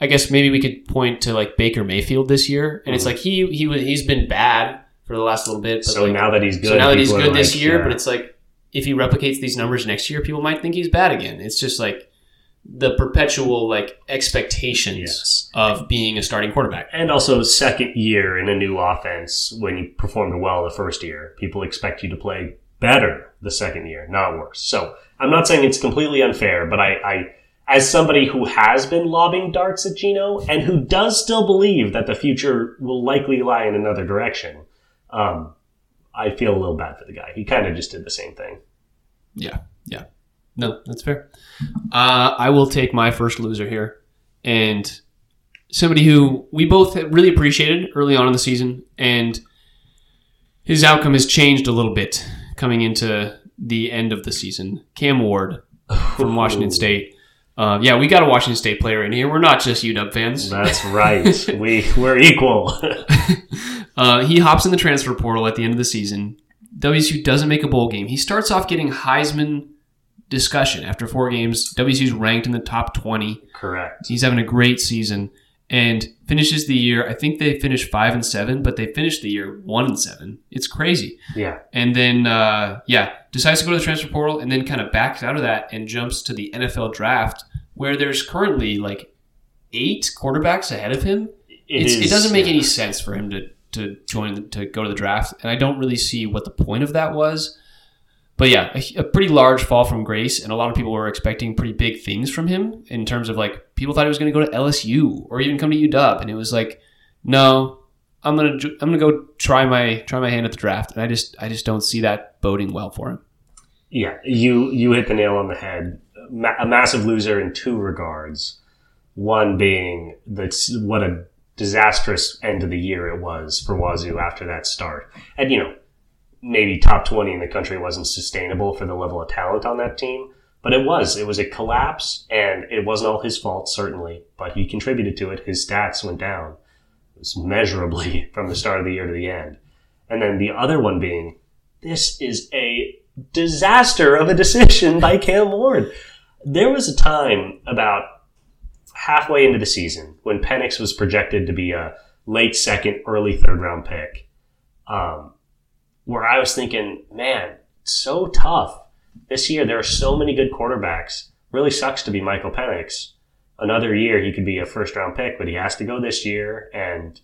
I guess maybe we could point to like Baker Mayfield this year, and it's Mhm. like he he he's been bad for the last little bit. But So like, now that he's good, so now that he's good this like, year, yeah. but it's like if he replicates these numbers next year, people might think he's bad again. It's just like the perpetual like expectations Yes. of being a starting quarterback. and also second year in a new offense when you performed well the first year people expect you to play better the second year not worse so i'm not saying it's completely unfair but i, I as somebody who has been lobbing darts at geno and who does still believe that the future will likely lie in another direction um, i feel a little bad for the guy he kind of just did the same thing Yeah, yeah. No, that's fair. Uh, I will take my first loser here, and somebody who we both really appreciated early on in the season, and his outcome has changed a little bit coming into the end of the season. Cam Ward from (laughs) Washington State. Uh, yeah, we got a Washington State player in here. We're not just UW fans. that's right (laughs) we we're equal (laughs) Uh, he hops in the transfer portal at the end of the season. WSU doesn't make a bowl game. He starts off getting Heisman discussion after four games. WSU's ranked in the top 20. correct He's having a great season and finishes the year. I think they finished five and seven, but they finished the year one and seven. It's crazy. yeah And then, uh, yeah, decides to go to the transfer portal and then kind of backs out of that and jumps to the NFL draft where there's currently like eight quarterbacks ahead of him it's, it is- doesn't make yeah. any sense for him to to join to go to the draft, and I don't really see what the point of that was. But yeah, a, a pretty large fall from grace, and a lot of people were expecting pretty big things from him in terms of like people thought he was going to go to LSU or even come to UW, and it was like, no, I'm gonna I'm gonna go try my try my hand at the draft, and I just I just don't see that boding well for him. Yeah, you you hit the nail on the head. A massive loser in two regards. One being that's what a disastrous end of the year it was for Wazoo after that start, and you know maybe top twenty in the country wasn't sustainable for the level of talent on that team, but it was. It was a collapse, and it wasn't all his fault certainly, but he contributed to it. His stats went down measurably (laughs) from the start of the year to the end, and then the other one being this is a disaster of a decision by Cam Ward. There was a time about halfway into the season when Penix was projected to be a late second, early third round pick, um, where I was thinking, man, so tough. This year, there are so many good quarterbacks. Really sucks to be Michael Penix. Another year, he could be a first round pick, but he has to go this year, and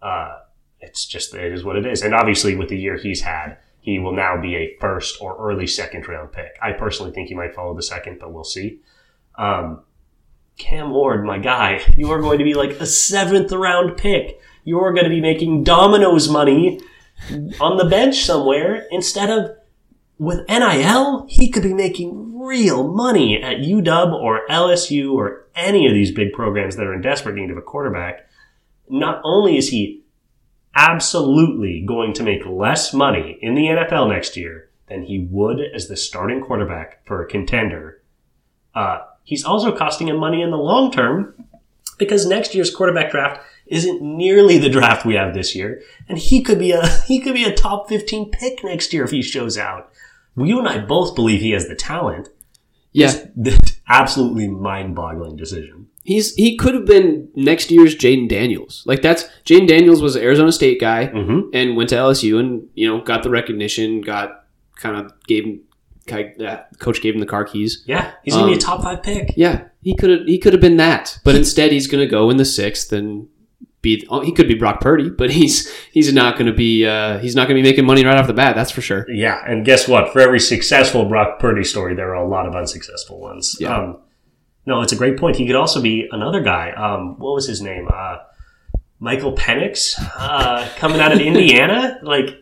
uh, it's just, it is what it is. And obviously, with the year he's had, he will now be a first or early second round pick. I personally think he might follow the second, but we'll see. Um, Cam Ward, my guy, you are going to be like a seventh round pick. You are going to be making dominoes money on the bench somewhere instead of with NIL. He could be making real money at UW or LSU or any of these big programs that are in desperate need of a quarterback. Not only is he absolutely going to make less money in the NFL next year than he would as the starting quarterback for a contender. Uh, he's also costing him money in the long term because next year's quarterback draft isn't nearly the draft we have this year, and he could be a (laughs) he could be a top fifteen pick next year if he shows out. You and I both believe he has the talent. Yeah, This absolutely mind-boggling decision. he's he could have been next year's Jayden Daniels. Like that's Jayden Daniels was an Arizona State guy. Mm-hmm. and went to LSU and you know got the recognition, got kind of gave ki- that coach gave him the car keys. Yeah, he's gonna be a Um, top five pick. Yeah, he could have he could have been that, but instead he's going to go in the sixth and be oh, he could be Brock Purdy, but he's he's not going to be uh, he's not going to be making money right off the bat. That's for sure. Yeah, and guess what? For every successful Brock Purdy story, there are a lot of unsuccessful ones. Yeah. Um, no, it's a great point. He could also be another guy. Um, what was his name? Uh, Michael Penix, uh, coming out of (laughs) Indiana. Like,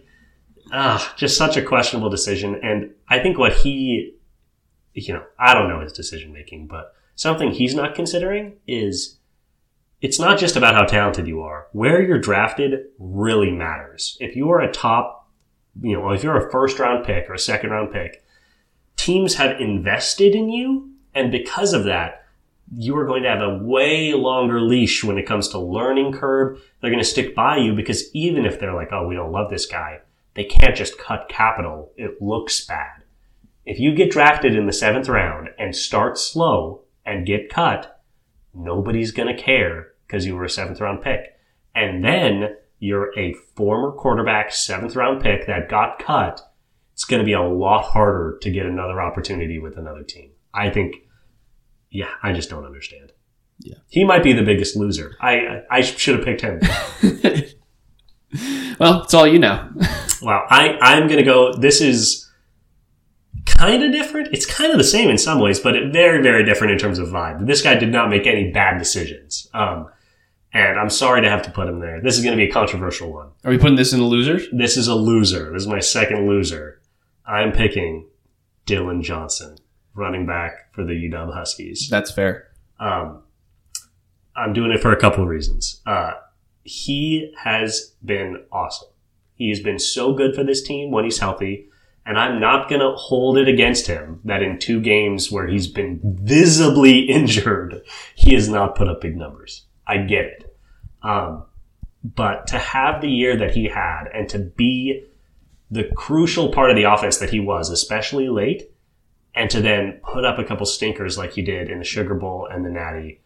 ah, just such a questionable decision. And I think what he, you know, I don't know his decision making, but something he's not considering is it's not just about how talented you are. Where you're drafted really matters. If you are a top, you know, if you're a first round pick or a second round pick, teams have invested in you. And because of that, you are going to have a way longer leash when it comes to learning curve. They're going to stick by you because even if they're like, oh, we don't love this guy, they can't just cut capital. It looks bad. If you get drafted in the seventh round and start slow and get cut, nobody's going to care because you were a seventh round pick. And then you're a former quarterback, seventh round pick that got cut. It's going to be a lot harder to get another opportunity with another team. I think, yeah, I just don't understand. Yeah. He might be the biggest loser. I, I should have picked him. (laughs) well, it's all you know. Wow. I, I'm going to go. This is kind of different. It's kind of the same in some ways, but it, very, very different in terms of vibe. This guy did not make any bad decisions. Um, and I'm sorry to have to put him there. This is going to be a controversial one. Are we putting this in the losers? This is a loser. This is my second loser. I'm picking Dillon Johnson, running back for the UW Huskies. That's fair. Um, I'm doing it for a couple of reasons. Uh, he has been awesome. He's been so good for this team when he's healthy. And I'm not going to hold it against him that in two games where he's been visibly (laughs) injured, he has not put up big numbers. I get it. Um, but to have the year that he had and to be the crucial part of the offense that he was, especially late, and to then put up a couple stinkers like he did in the Sugar Bowl and the Natty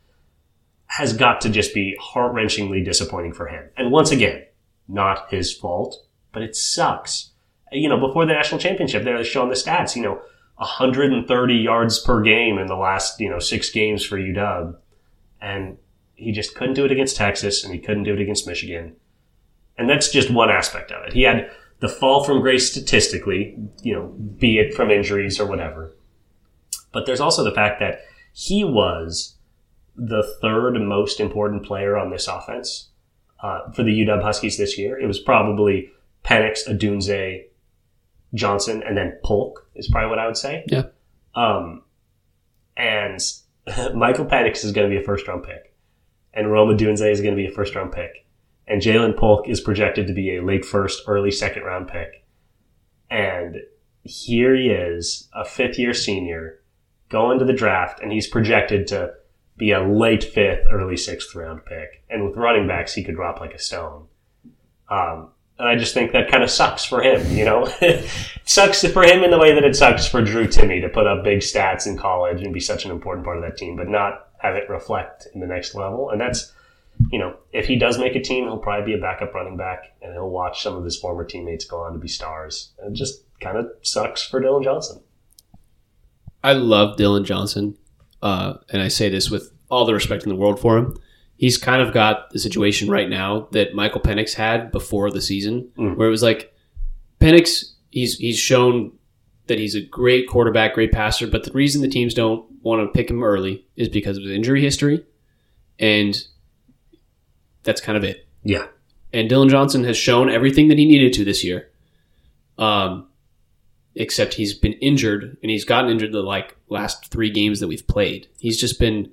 has got to just be heart wrenchingly disappointing for him. And once again, not his fault, but it sucks. You know, before the national championship, they're showing the stats, you know, 130 yards per game in the last, you know, six games for UW. And he just couldn't do it against Texas and he couldn't do it against Michigan. And that's just one aspect of it. He had the fall from grace statistically, you know, be it from injuries or whatever. But there's also the fact that he was the third most important player on this offense uh, for the UW Huskies this year. It was probably Penix, Odunze, Johnson, and then Polk is probably what I would say. Yeah. Um, and (laughs) Michael Penix is going to be a first round pick, and Rome Odunze is going to be a first round pick, and Ja'Lynn Polk is projected to be a late first, early second round pick. And here he is, a fifth year senior, going to the draft, and he's projected to be a late fifth, early sixth round pick. And with running backs, he could drop like a stone. Um, and I just think that kind of sucks for him, you know? it (laughs) sucks for him in the way that it sucks for Drew Timme to put up big stats in college and be such an important part of that team, but not have it reflect in the next level. And that's, you know, if he does make a team, he'll probably be a backup running back and he'll watch some of his former teammates go on to be stars. And it just kind of sucks for Dillon Johnson. I love Dillon Johnson, uh, and I say this with all the respect in the world for him. He's kind of got the situation right now that Michael Penix had before the season, Mm. where it was like Penix. He's he's shown that he's a great quarterback, great passer, but the reason the teams don't want to pick him early is because of his injury history, and that's kind of it. Yeah. And Dillon Johnson has shown everything that he needed to this year. Um, except he's been injured and he's gotten injured the like last three games that we've played. He's just been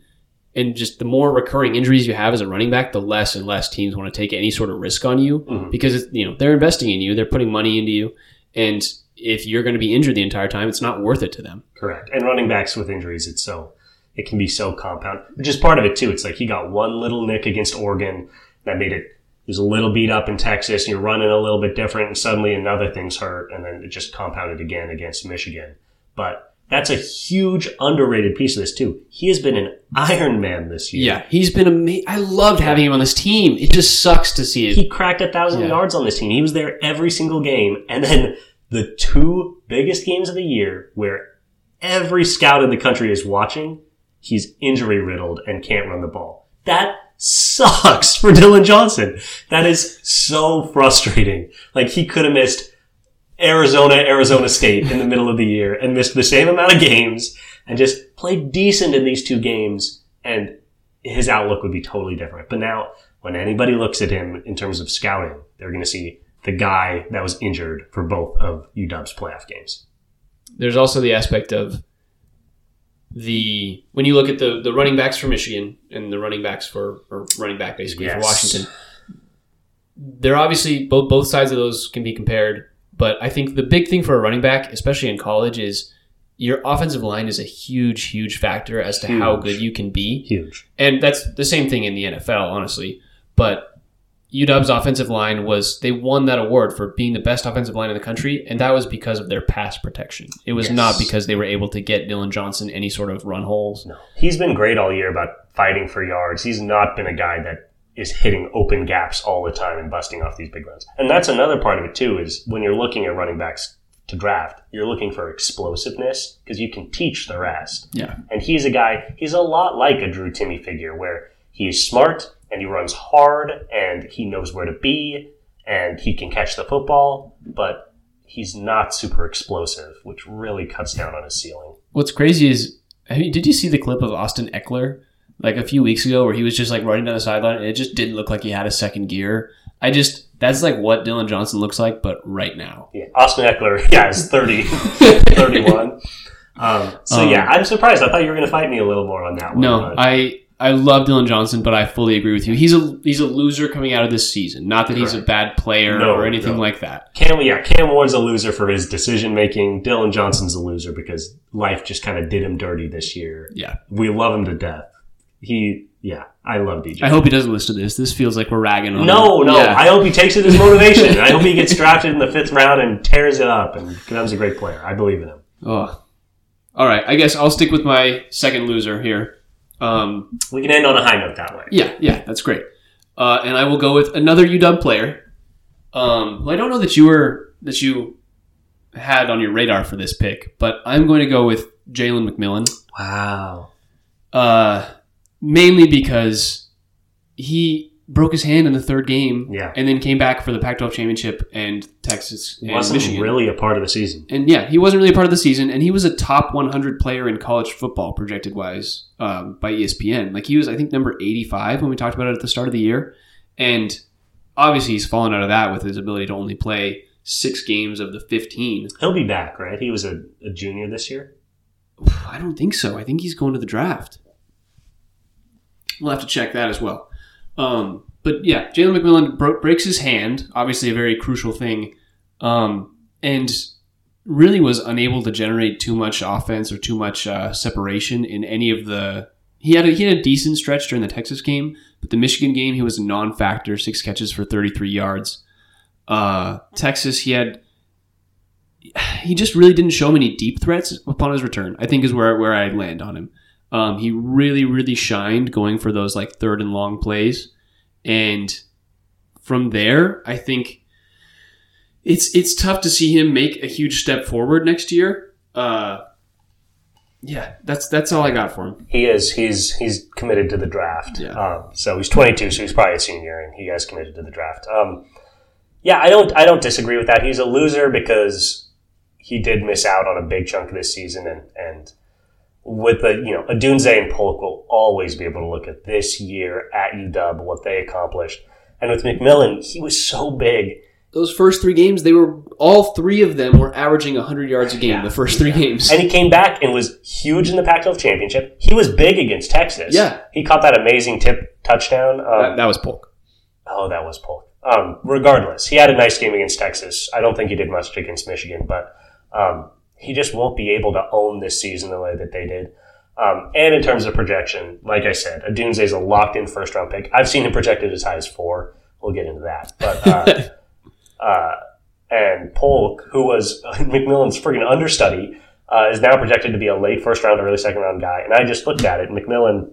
and just the more recurring injuries you have as a running back, the less and less teams want to take any sort of risk on you Mhm. because it's, you know they're investing in you, they're putting money into you, and if you're going to be injured the entire time, it's not worth it to them. Correct. And running backs with injuries, it's so it can be so compound, which is part of it too. It's like he got one little nick against Oregon that made it. He was a little beat up in Texas, and you're running a little bit different, and suddenly another thing's hurt, and then it just compounded again against Michigan. But that's a huge underrated piece of this too. He has been an Iron Man this year. Yeah, he's been amazing. I loved having him on this team. It just sucks to see it. He cracked a thousand Yeah. yards on this team. He was there every single game. And then the two biggest games of the year where every scout in the country is watching, he's injury riddled and can't run the ball. That sucks for Dillon Johnson. That is so frustrating. Like he could have missed Arizona, Arizona State in the middle of the year and missed the same amount of games and just played decent in these two games and his outlook would be totally different. But now when anybody looks at him in terms of scouting, they're going to see the guy that was injured for both of UW's playoff games. There's also the aspect of the when you look at the the running backs for Michigan and the running backs for or running back basically for Washington. They're obviously both both sides of those can be compared, but I think the big thing for a running back, especially in college, is your offensive line is a huge, huge factor as to how good you can be. Huge. And that's the same thing in the NFL, honestly. But UW's offensive line was they won that award for being the best offensive line in the country, and that was because of their pass protection. It was Yes. not because they were able to get Dillon Johnson any sort of run holes. No. He's been great all year about fighting for yards. He's not been a guy that is hitting open gaps all the time and busting off these big runs. And that's another part of it too is when you're looking at running backs to draft, you're looking for explosiveness because you can teach the rest. Yeah. And he's a guy, he's a lot like a Drew Timme figure where he's smart and he runs hard and he knows where to be and he can catch the football, but he's not super explosive, which really cuts down on his ceiling. What's crazy is, I mean, did you see the clip of Austin Ekeler like a few weeks ago where he was just like running down the sideline and it just didn't look like he had a second gear? I just that's like what Dillon Johnson looks like, but right now. Yeah, Austin Ekeler, (laughs) yeah, is 30, (laughs) 31. Um, so Um, yeah, I'm surprised. I thought you were going to fight me a little more on that one. No, I I love Dillon Johnson, but I fully agree with you. He's a he's a loser coming out of this season. Not that he's a bad player No, or anything no. like that. Cam, yeah, Cam Ward's a loser for his decision making. Dillon Johnson's a loser because life just kind of did him dirty this year. Yeah. We love him to death. He, yeah, I love DJ. I hope he doesn't listen to this. This feels like we're ragging on no, him. no. Yeah. I hope he takes it as motivation. (laughs) I hope he gets drafted in the fifth round and tears it up and becomes a great player. I believe in him. Oh. All right. I guess I'll stick with my second loser here. Um, We can end on a high note that way. yeah, yeah, that's great. Uh, and I will go with another UW player. Um, well, I don't know that you were that you had on your radar for this pick, but I'm going to go with Jalen McMillan. Wow. Uh, mainly because he broke his hand in the third game, Yeah. and then came back for the Pac-12 championship and Texas and Wasn't Michigan. really a part of the season. and yeah, he wasn't really a part of the season, and he was a top 100 player in college football projected wise um, by ESPN. Like he was, I think, number 85 when we talked about it at the start of the year, and obviously he's fallen out of that with his ability to only play six games of the 15. He'll be back, right? He was a, a junior this year. I don't think so. I think he's going to the draft. We'll have to check that as well. Um, but yeah, Jalen McMillan bro- breaks his hand, obviously a very crucial thing, um, and really was unable to generate too much offense or too much uh, separation in any of the. He had a, he had a decent stretch during the Texas game, but the Michigan game he was a non-factor, six catches for 33 yards. Uh, Texas he had he just really didn't show many deep threats upon his return. I think is where where I land on him. Um, he really really shined going for those like third and long plays, and from there, I think it's it's tough to see him make a huge step forward next year. Uh, yeah, that's that's all I got for him. He is. He's he's committed to the draft. Yeah. Um, so he's 22, so he's probably a senior, and he has committed to the draft. Um, yeah, I don't I don't disagree with that. He's a loser because he did miss out on a big chunk of this season, and and with the you know Odunze and Polk will always be able to look at this year at UW what they accomplished, and with McMillan, he was so big. Those first three games, they were all three of them were averaging 100 yards a game. Yeah. The first three games. And he came back and was huge in the Pac-12 championship. He was big against Texas. Yeah. he caught that amazing tip touchdown. Um, that, that was Polk. Oh, that was Polk. Um, regardless, he had a nice game against Texas. I don't think he did much against Michigan, but um, he just won't be able to own this season the way that they did. Um, and in terms of projection, like I said, Odunze is a locked in first round pick. I've seen him projected as high as four. We'll get into that. But uh, (laughs) uh, and Polk, who was (laughs) McMillan's freaking understudy, uh, is now projected to be a late first round, or early second round guy. And I just looked at it. McMillan,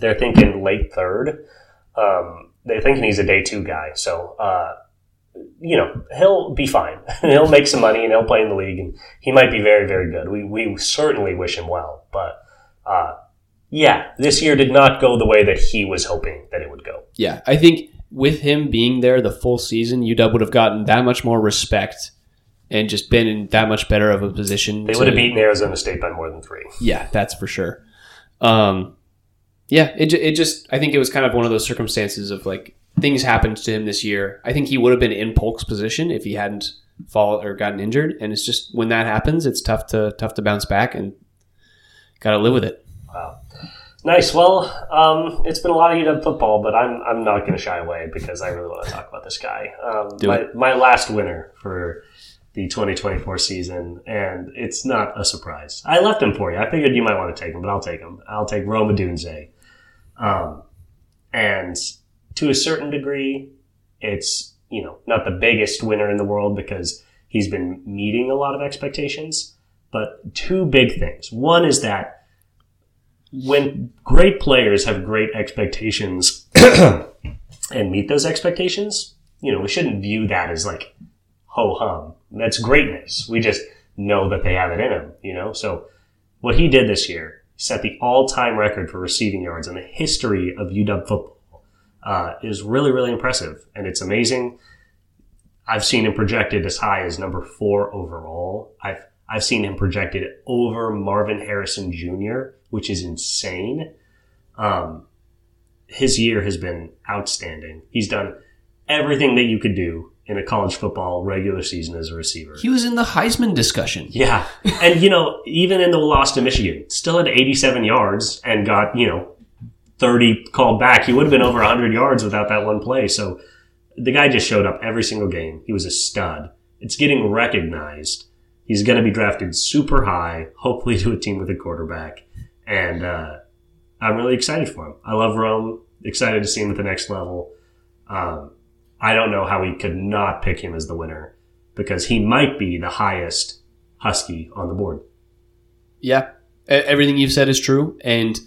they're thinking late third. Um, they're thinking he's a day two guy. So, uh, you know, he'll be fine. (laughs) he'll make some money and he'll play in the league, and he might be very, very good. We we certainly wish him well, but. Uh, yeah, this year did not go the way that he was hoping that it would go. Yeah, I think with him being there the full season, UW would have gotten that much more respect and just been in that much better of a position. They to- would have beaten Arizona State by more than three. Yeah, that's for sure. Um, yeah, it, it just I think it was kind of one of those circumstances of like things happened to him this year. I think he would have been in Polk's position if he hadn't fall or gotten injured, and it's just when that happens, it's tough to tough to bounce back and got to live with it. Wow. Nice. Well, um, it's been a lot of UW football, but I'm, I'm not going to shy away because I really want to talk about this guy. Um, my, it. my last winner for the 2024 season, and it's not a surprise. I left him for you. I figured you might want to take him, but I'll take him. I'll take Rome Odunze. Um, and to a certain degree, It's, you know, not the biggest winner in the world because he's been meeting a lot of expectations. But two big things. One is that when great players have great expectations (clears throat) and meet those expectations, you know, we shouldn't view that as like ho hum. That's greatness. We just know that they have it in them, you know? So what he did this year set the all time record for receiving yards in the history of UW football. Uh, is really, really impressive. And it's amazing. I've seen him projected as high as number four overall. I've, I've seen him projected over Marvin Harrison Jr., which is insane. Um, his year has been outstanding. He's done everything that you could do in a college football regular season as a receiver. He was in the Heisman discussion. Yeah. and, you know, even in the loss to Michigan, still had 87 yards and got, you know, 30 called back. He would have been over 100 yards without that one play. So the guy just showed up every single game. He was a stud. It's getting recognized. He's going to be drafted super high, hopefully to a team with a quarterback. And, uh, I'm really excited for him. I love Rome. Excited to see him at the next level. Um, I don't know how we could not pick him as the winner because he might be the highest Husky on the board. Yeah, everything you've said is true. And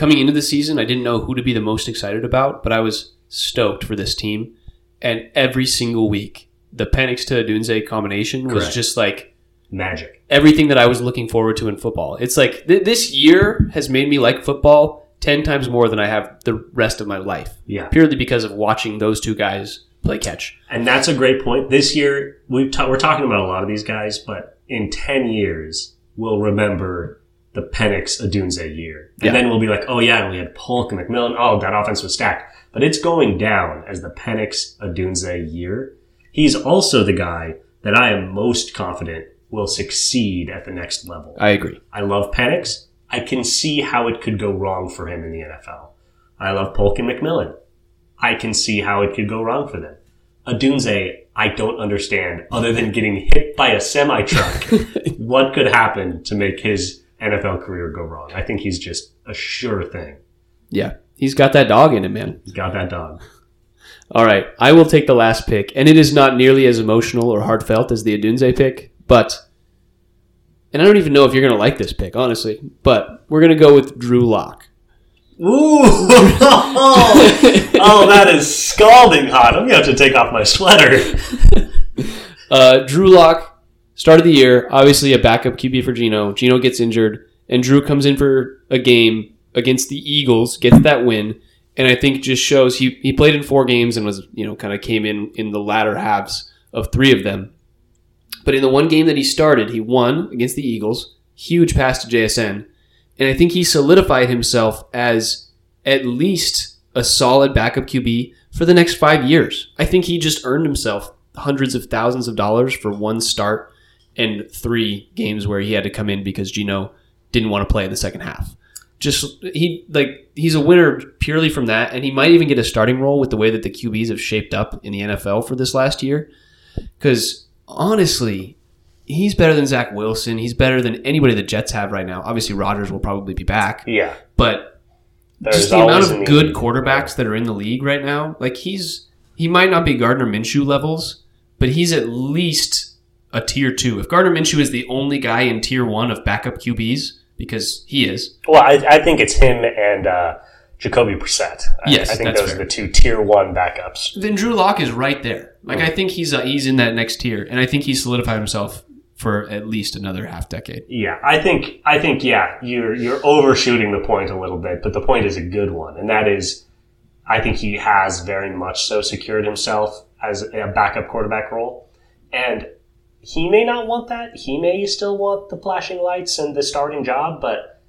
coming into the season, I didn't know who to be the most excited about, but I was stoked for this team. And every single week, the Penix to Odunze combination was Correct. just like Magic. everything that I was looking forward to in football. It's like th- this year has made me like football 10 times more than I have the rest of my life, Yeah. purely because of watching those two guys play catch. And that's a great point. This year, we've ta- we're talking about a lot of these guys, but in 10 years, we'll remember the Penix Odunze year. And Yeah. then we'll be like, oh yeah, we had Polk and McMillan. Oh, that offense was stacked. But it's going down as the Penix Odunze year. He's also the guy that I am most confident will succeed at the next level. I agree. I love Penix. I can see how it could go wrong for him in the NFL. I love Polk and McMillan. I can see how it could go wrong for them. Odunze, I don't understand, other than getting hit by a semi truck, (laughs) what could happen to make his NFL career go wrong. I think he's just a sure thing. Yeah. He's got that dog in him, man. He's got that dog. (laughs) All right. I will take the last pick, and it is not nearly as emotional or heartfelt as the Odunze pick, but. And I don't even know if you're going to like this pick, honestly, but we're going to go with Drew Lock. Ooh! (laughs) oh, that is scalding hot. I'm going to have to take off my sweater. (laughs) Uh, Drew Lock, start of the year, obviously a backup QB for Geno. Geno gets injured, and Drew comes in for a game against the Eagles, gets that win, and I think just shows he, he played in four games and was, you know, kind of came in in the latter halves of three of them. But in the one game that he started, he won against the Eagles, huge pass to JSN, and I think he solidified himself as at least a solid backup QB for the next five years. I think he just earned himself hundreds of thousands of dollars for one start and three games where he had to come in because Geno didn't want to play in the second half. Just he like he's a winner purely from that, and he might even get a starting role with the way that the QBs have shaped up in the NFL for this last year. Because honestly, he's better than Zach Wilson. He's better than anybody the Jets have right now. Obviously, Rodgers will probably be back, Yeah. but There's just the amount of good quarterbacks that are in the league right now, like he's he might not be Gardner Minshew levels, but he's at least a tier two. If Gardner Minshew is the only guy in tier one of backup QBs, because he is, Well, I, I think it's him and uh, Jacoby Brissett. I, Yes, I think those fair. are the two tier one backups. then Drew Lock is right there. Like I think he's uh, he's in that next tier, and I think he's solidified himself for at least another half decade. Yeah, I think I think yeah, you're you're overshooting the point a little bit, but the point is a good one, and that is, I think he has very much so secured himself as a backup quarterback role, and he may not want that. He may still want the flashing lights and the starting job, but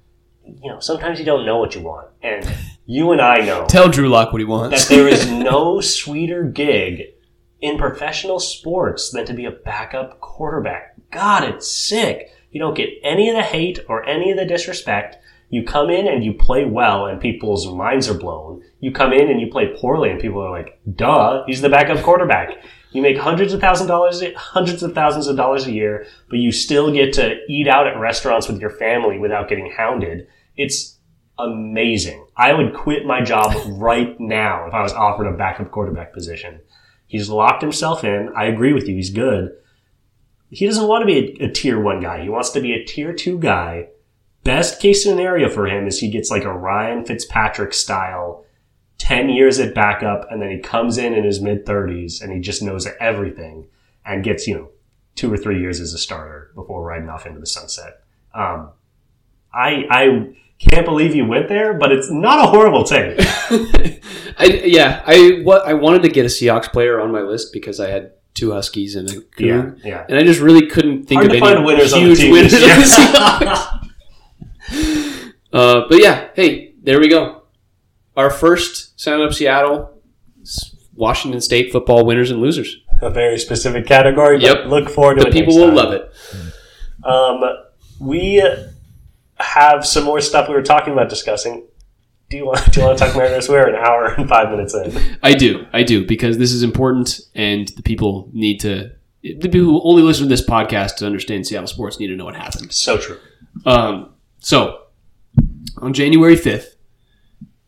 you know sometimes you don't know what you want, and you and I know Tell Drew Lock what he wants. that there is (laughs) no sweeter gig in professional sports than to be a backup quarterback. God, it's sick. You don't get any of the hate or any of the disrespect. You come in and you play well and people's minds are blown. You come in and you play poorly and people are like, duh, he's the backup quarterback. You make hundreds of thousand dollars, hundreds of thousands of dollars a year, but you still get to eat out at restaurants with your family without getting hounded. It's amazing. I would quit my job right now if I was offered a backup quarterback position. He's locked himself in. I agree with you. He's good. He doesn't want to be a, a tier one guy. He wants to be a tier two guy. Best case scenario for him is he gets like a Ryan Fitzpatrick style 10 years at backup and then he comes in in his mid 30s and he just knows everything and gets, you know, two or three years as a starter before riding off into the sunset. Um, I, I can't believe you went there, but it's not a horrible take. (laughs) I, yeah, I what I wanted to get a Seahawks player on my list because I had two Huskies and a Coon, Yeah, yeah. and I just really couldn't think Hard of any find winners on huge team winners this on the (laughs) Seahawks. (laughs) uh, but yeah, hey, there we go. Our first Sound Up Seattle, Washington State football winners and losers. a very specific category, Yep. look forward to The it. people will love it. Um, we have some more stuff we were talking about discussing. Do you want? Do you want to talk Mariners? We're an hour and five minutes in. I do, I do, because this is important, and the people need to. The people who only listen to this podcast to understand Seattle sports need to know what happened. So true. Um, so, on January 5th,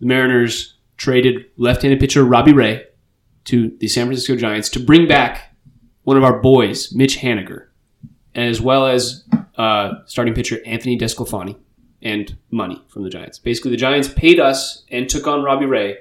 the Mariners traded left handed pitcher Robbie Ray to the San Francisco Giants to bring back one of our boys, Mitch Haniger, as well as uh, starting pitcher Anthony DeSclafani and money from the Giants. Basically, the Giants paid us and took on Robbie Ray.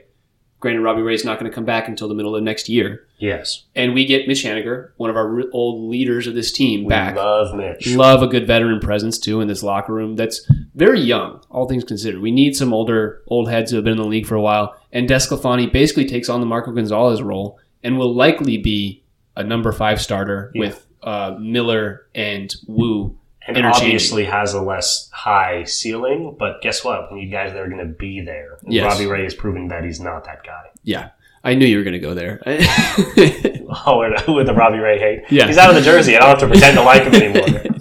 Granted, Robbie Ray is not going to come back until the middle of next year. Yes, And we get Mitch Haniger, one of our old leaders of this team, we back. love Mitch. Love a good veteran presence too in this locker room. That's very young, all things considered. We need some older old heads who have been in the league for a while. And DeSclafani basically takes on the Marco Gonzales role and will likely be a number five starter Yeah. with uh, Miller and Woo. and obviously has a less high ceiling. But guess what? When you guys are going to be there, And Yes. Robbie Ray has proven that he's not that guy. Yeah, I knew you were going to go there. (laughs) Oh, with- the Robbie Ray hate. Yeah. he's out of the jersey. I don't have to pretend to (laughs) like him anymore.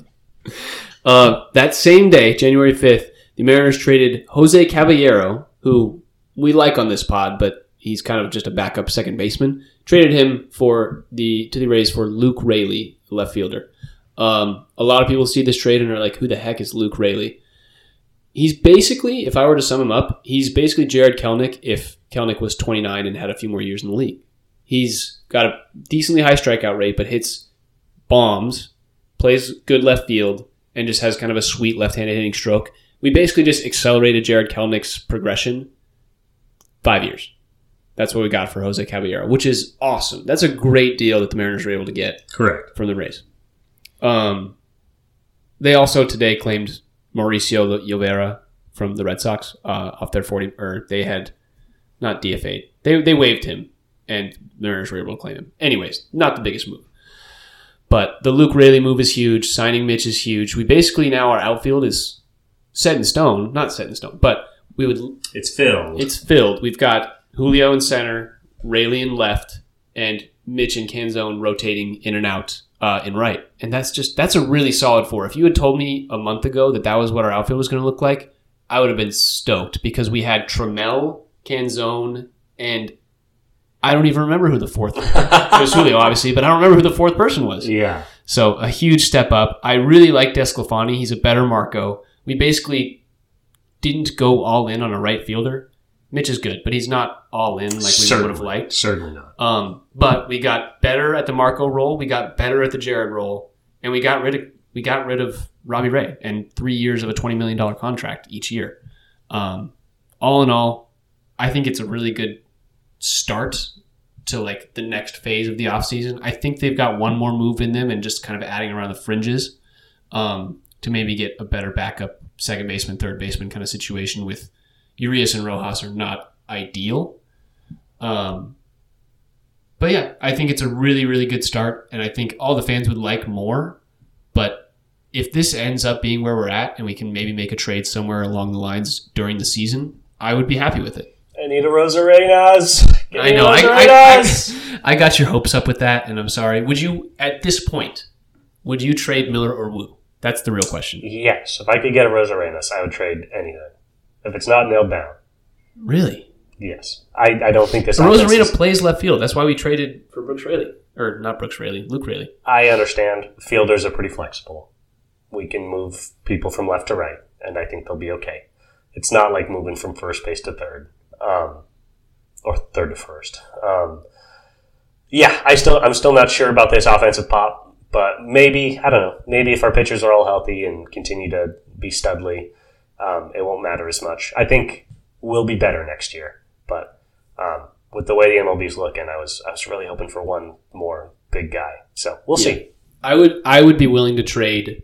Uh, that same day, January 5th, the Mariners traded Jose Caballero, who we like on this pod, but he's kind of just a backup second baseman. Traded him for the to the Rays for Luke Raley, left fielder. Um, a lot of people see this trade and are like, "Who the heck is Luke Raley?" He's basically, if I were to sum him up, he's basically Jarred Kelenic if Kelenic was 29 and had a few more years in the league. He's got a decently high strikeout rate, but hits bombs, plays good left field, and just has kind of a sweet left-handed hitting stroke. We basically just accelerated Jarred Kelenic's progression five years. That's what we got for Jose Caballero, which is awesome. That's a great deal that the Mariners were able to get Correct. from the Rays. Um, they also today claimed Mauricio Llovera from the Red Sox uh, off their forty, or they had not DFA'd. They they waived him, and the Mariners were able to claim him. Anyways, not the biggest move, but the Luke Raley move is huge. Signing Mitch is huge. We basically now our outfield is set in stone, not set in stone, but we would It's filled. it's filled. We've got Julio in center, Raley in left, and Mitch and Canzone rotating in and out uh, in right. And that's just that's a really solid four. If you had told me a month ago that that was what our outfield was going to look like, I would have been stoked because we had Trammell, Canzone, and I don't even remember who the fourth. (laughs) it was Julio, obviously, but I don't remember who the fourth person was. yeah. So a huge step up. I really like DeSclafani. He's a better Marco. We basically didn't go all in on a right fielder. Mitch is good, but he's not all in like we Certainly. would have liked. Certainly not. Um, but we got better at the Marco role. We got better at the Jared role, and we got rid of we got rid of Robbie Ray and three years of a twenty million dollar contract each year. Um, all in all, I think it's a really good start to like the next phase of the offseason. I think they've got one more move in them and just kind of adding around the fringes um, to maybe get a better backup second baseman, third baseman kind of situation with Urias and Rojas are not ideal. Um, but yeah, I think it's a really, really good start, and I think all the fans would like more. But if this ends up being where we're at, and we can maybe make a trade somewhere along the lines during the season, I would be happy with it. Anita Rosarenas. I know. I, I, I, (laughs) I got your hopes up with that, and I'm sorry. Would you, at this point, would you trade Miller or Woo? That's the real question. yes. If I could get a Rosarenas, I would trade anything. If it's not nailed down, Really? yes. I, I don't think this. So offense Arozarena is- plays left field. That's why we traded for Brooks Raley. Or not Brooks Raley, Luke Raley. I understand. Fielders are pretty flexible. We can move people from left to right, and I think they'll be okay. It's not like moving from first base to third, um, or third to first. Um, yeah, I still I'm still not sure about this offensive pop, but maybe I don't know. Maybe if our pitchers are all healthy and continue to be studly, um, it won't matter as much. I think we'll be better next year, but um, with the way the MLB's looking, I was I was really hoping for one more big guy. So we'll Yeah. see. I would I would be willing to trade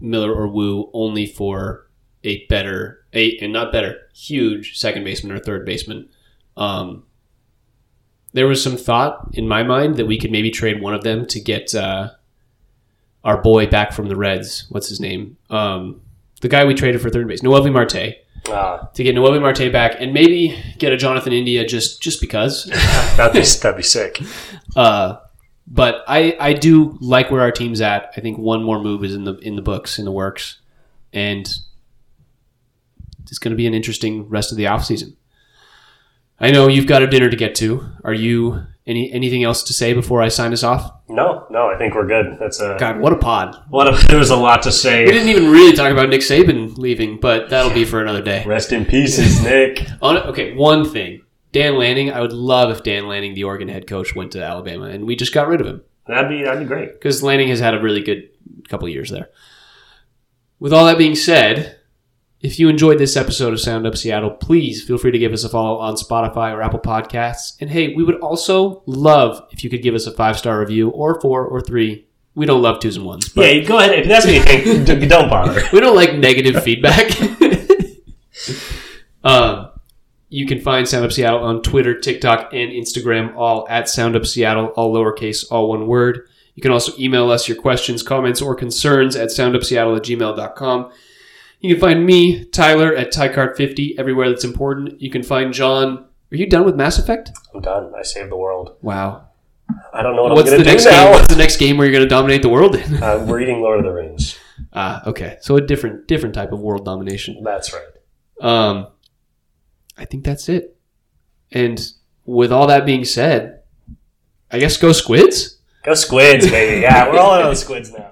Miller or Woo only for a better a and not better huge second baseman or third baseman. Um, there was some thought in my mind that we could maybe trade one of them to get uh, our boy back from the Reds. What's his name? Um, the guy we traded for third base, Noelvi Marte. Uh, To get Noelvi Marte back and maybe get a Jonathan India just just because. (laughs) that'd be (laughs) that'd be sick. Uh, but I, I do like where our team's at. I think one more move is in the in the books in the works, and it's going to be an interesting rest of the offseason. I know you've got a dinner to get to. Are you any anything else to say before I sign us off? No, no, I think we're good. That's a God, what a pod! what. A, (laughs) there was a lot to say. We didn't even really talk about Nick Saban leaving, but that'll be for another day. Rest in pieces, Nick. (laughs) On okay, one thing, Dan Lanning. I would love if Dan Lanning, the Oregon head coach, went to Alabama, and we just got rid of him. That'd be that'd be great. because Lanning has had a really good couple years there. With all that being said, if you enjoyed this episode of Sound Up Seattle, please feel free to give us a follow on Spotify or Apple Podcasts. And hey, we would also love if you could give us a five star review or four or three. We don't love twos and ones, but yeah, go ahead. If that's what you think, (laughs) don't bother. we don't like negative feedback. (laughs) um, you can find Sound Up Seattle on Twitter, TikTok, and Instagram, all at Sound Up Seattle, all lowercase, all one word. You can also email us your questions, comments, or concerns at soundupseattle at gmail.com. You can find me, Tyler, at TyCart50, everywhere that's important. You can find John. Are you done with Mass Effect? I'm done. I saved the world. Wow. I don't know what What's I'm the gonna next do game? What's the (laughs) next game where you're going to dominate the world in? Uh, we're eating Lord of the Rings. (laughs) ah, okay. So a different, different type of world domination. That's right. Um, I think that's it. And with all that being said, I guess go squids. Go squids, baby. Yeah, we're all (laughs) in on the squids now.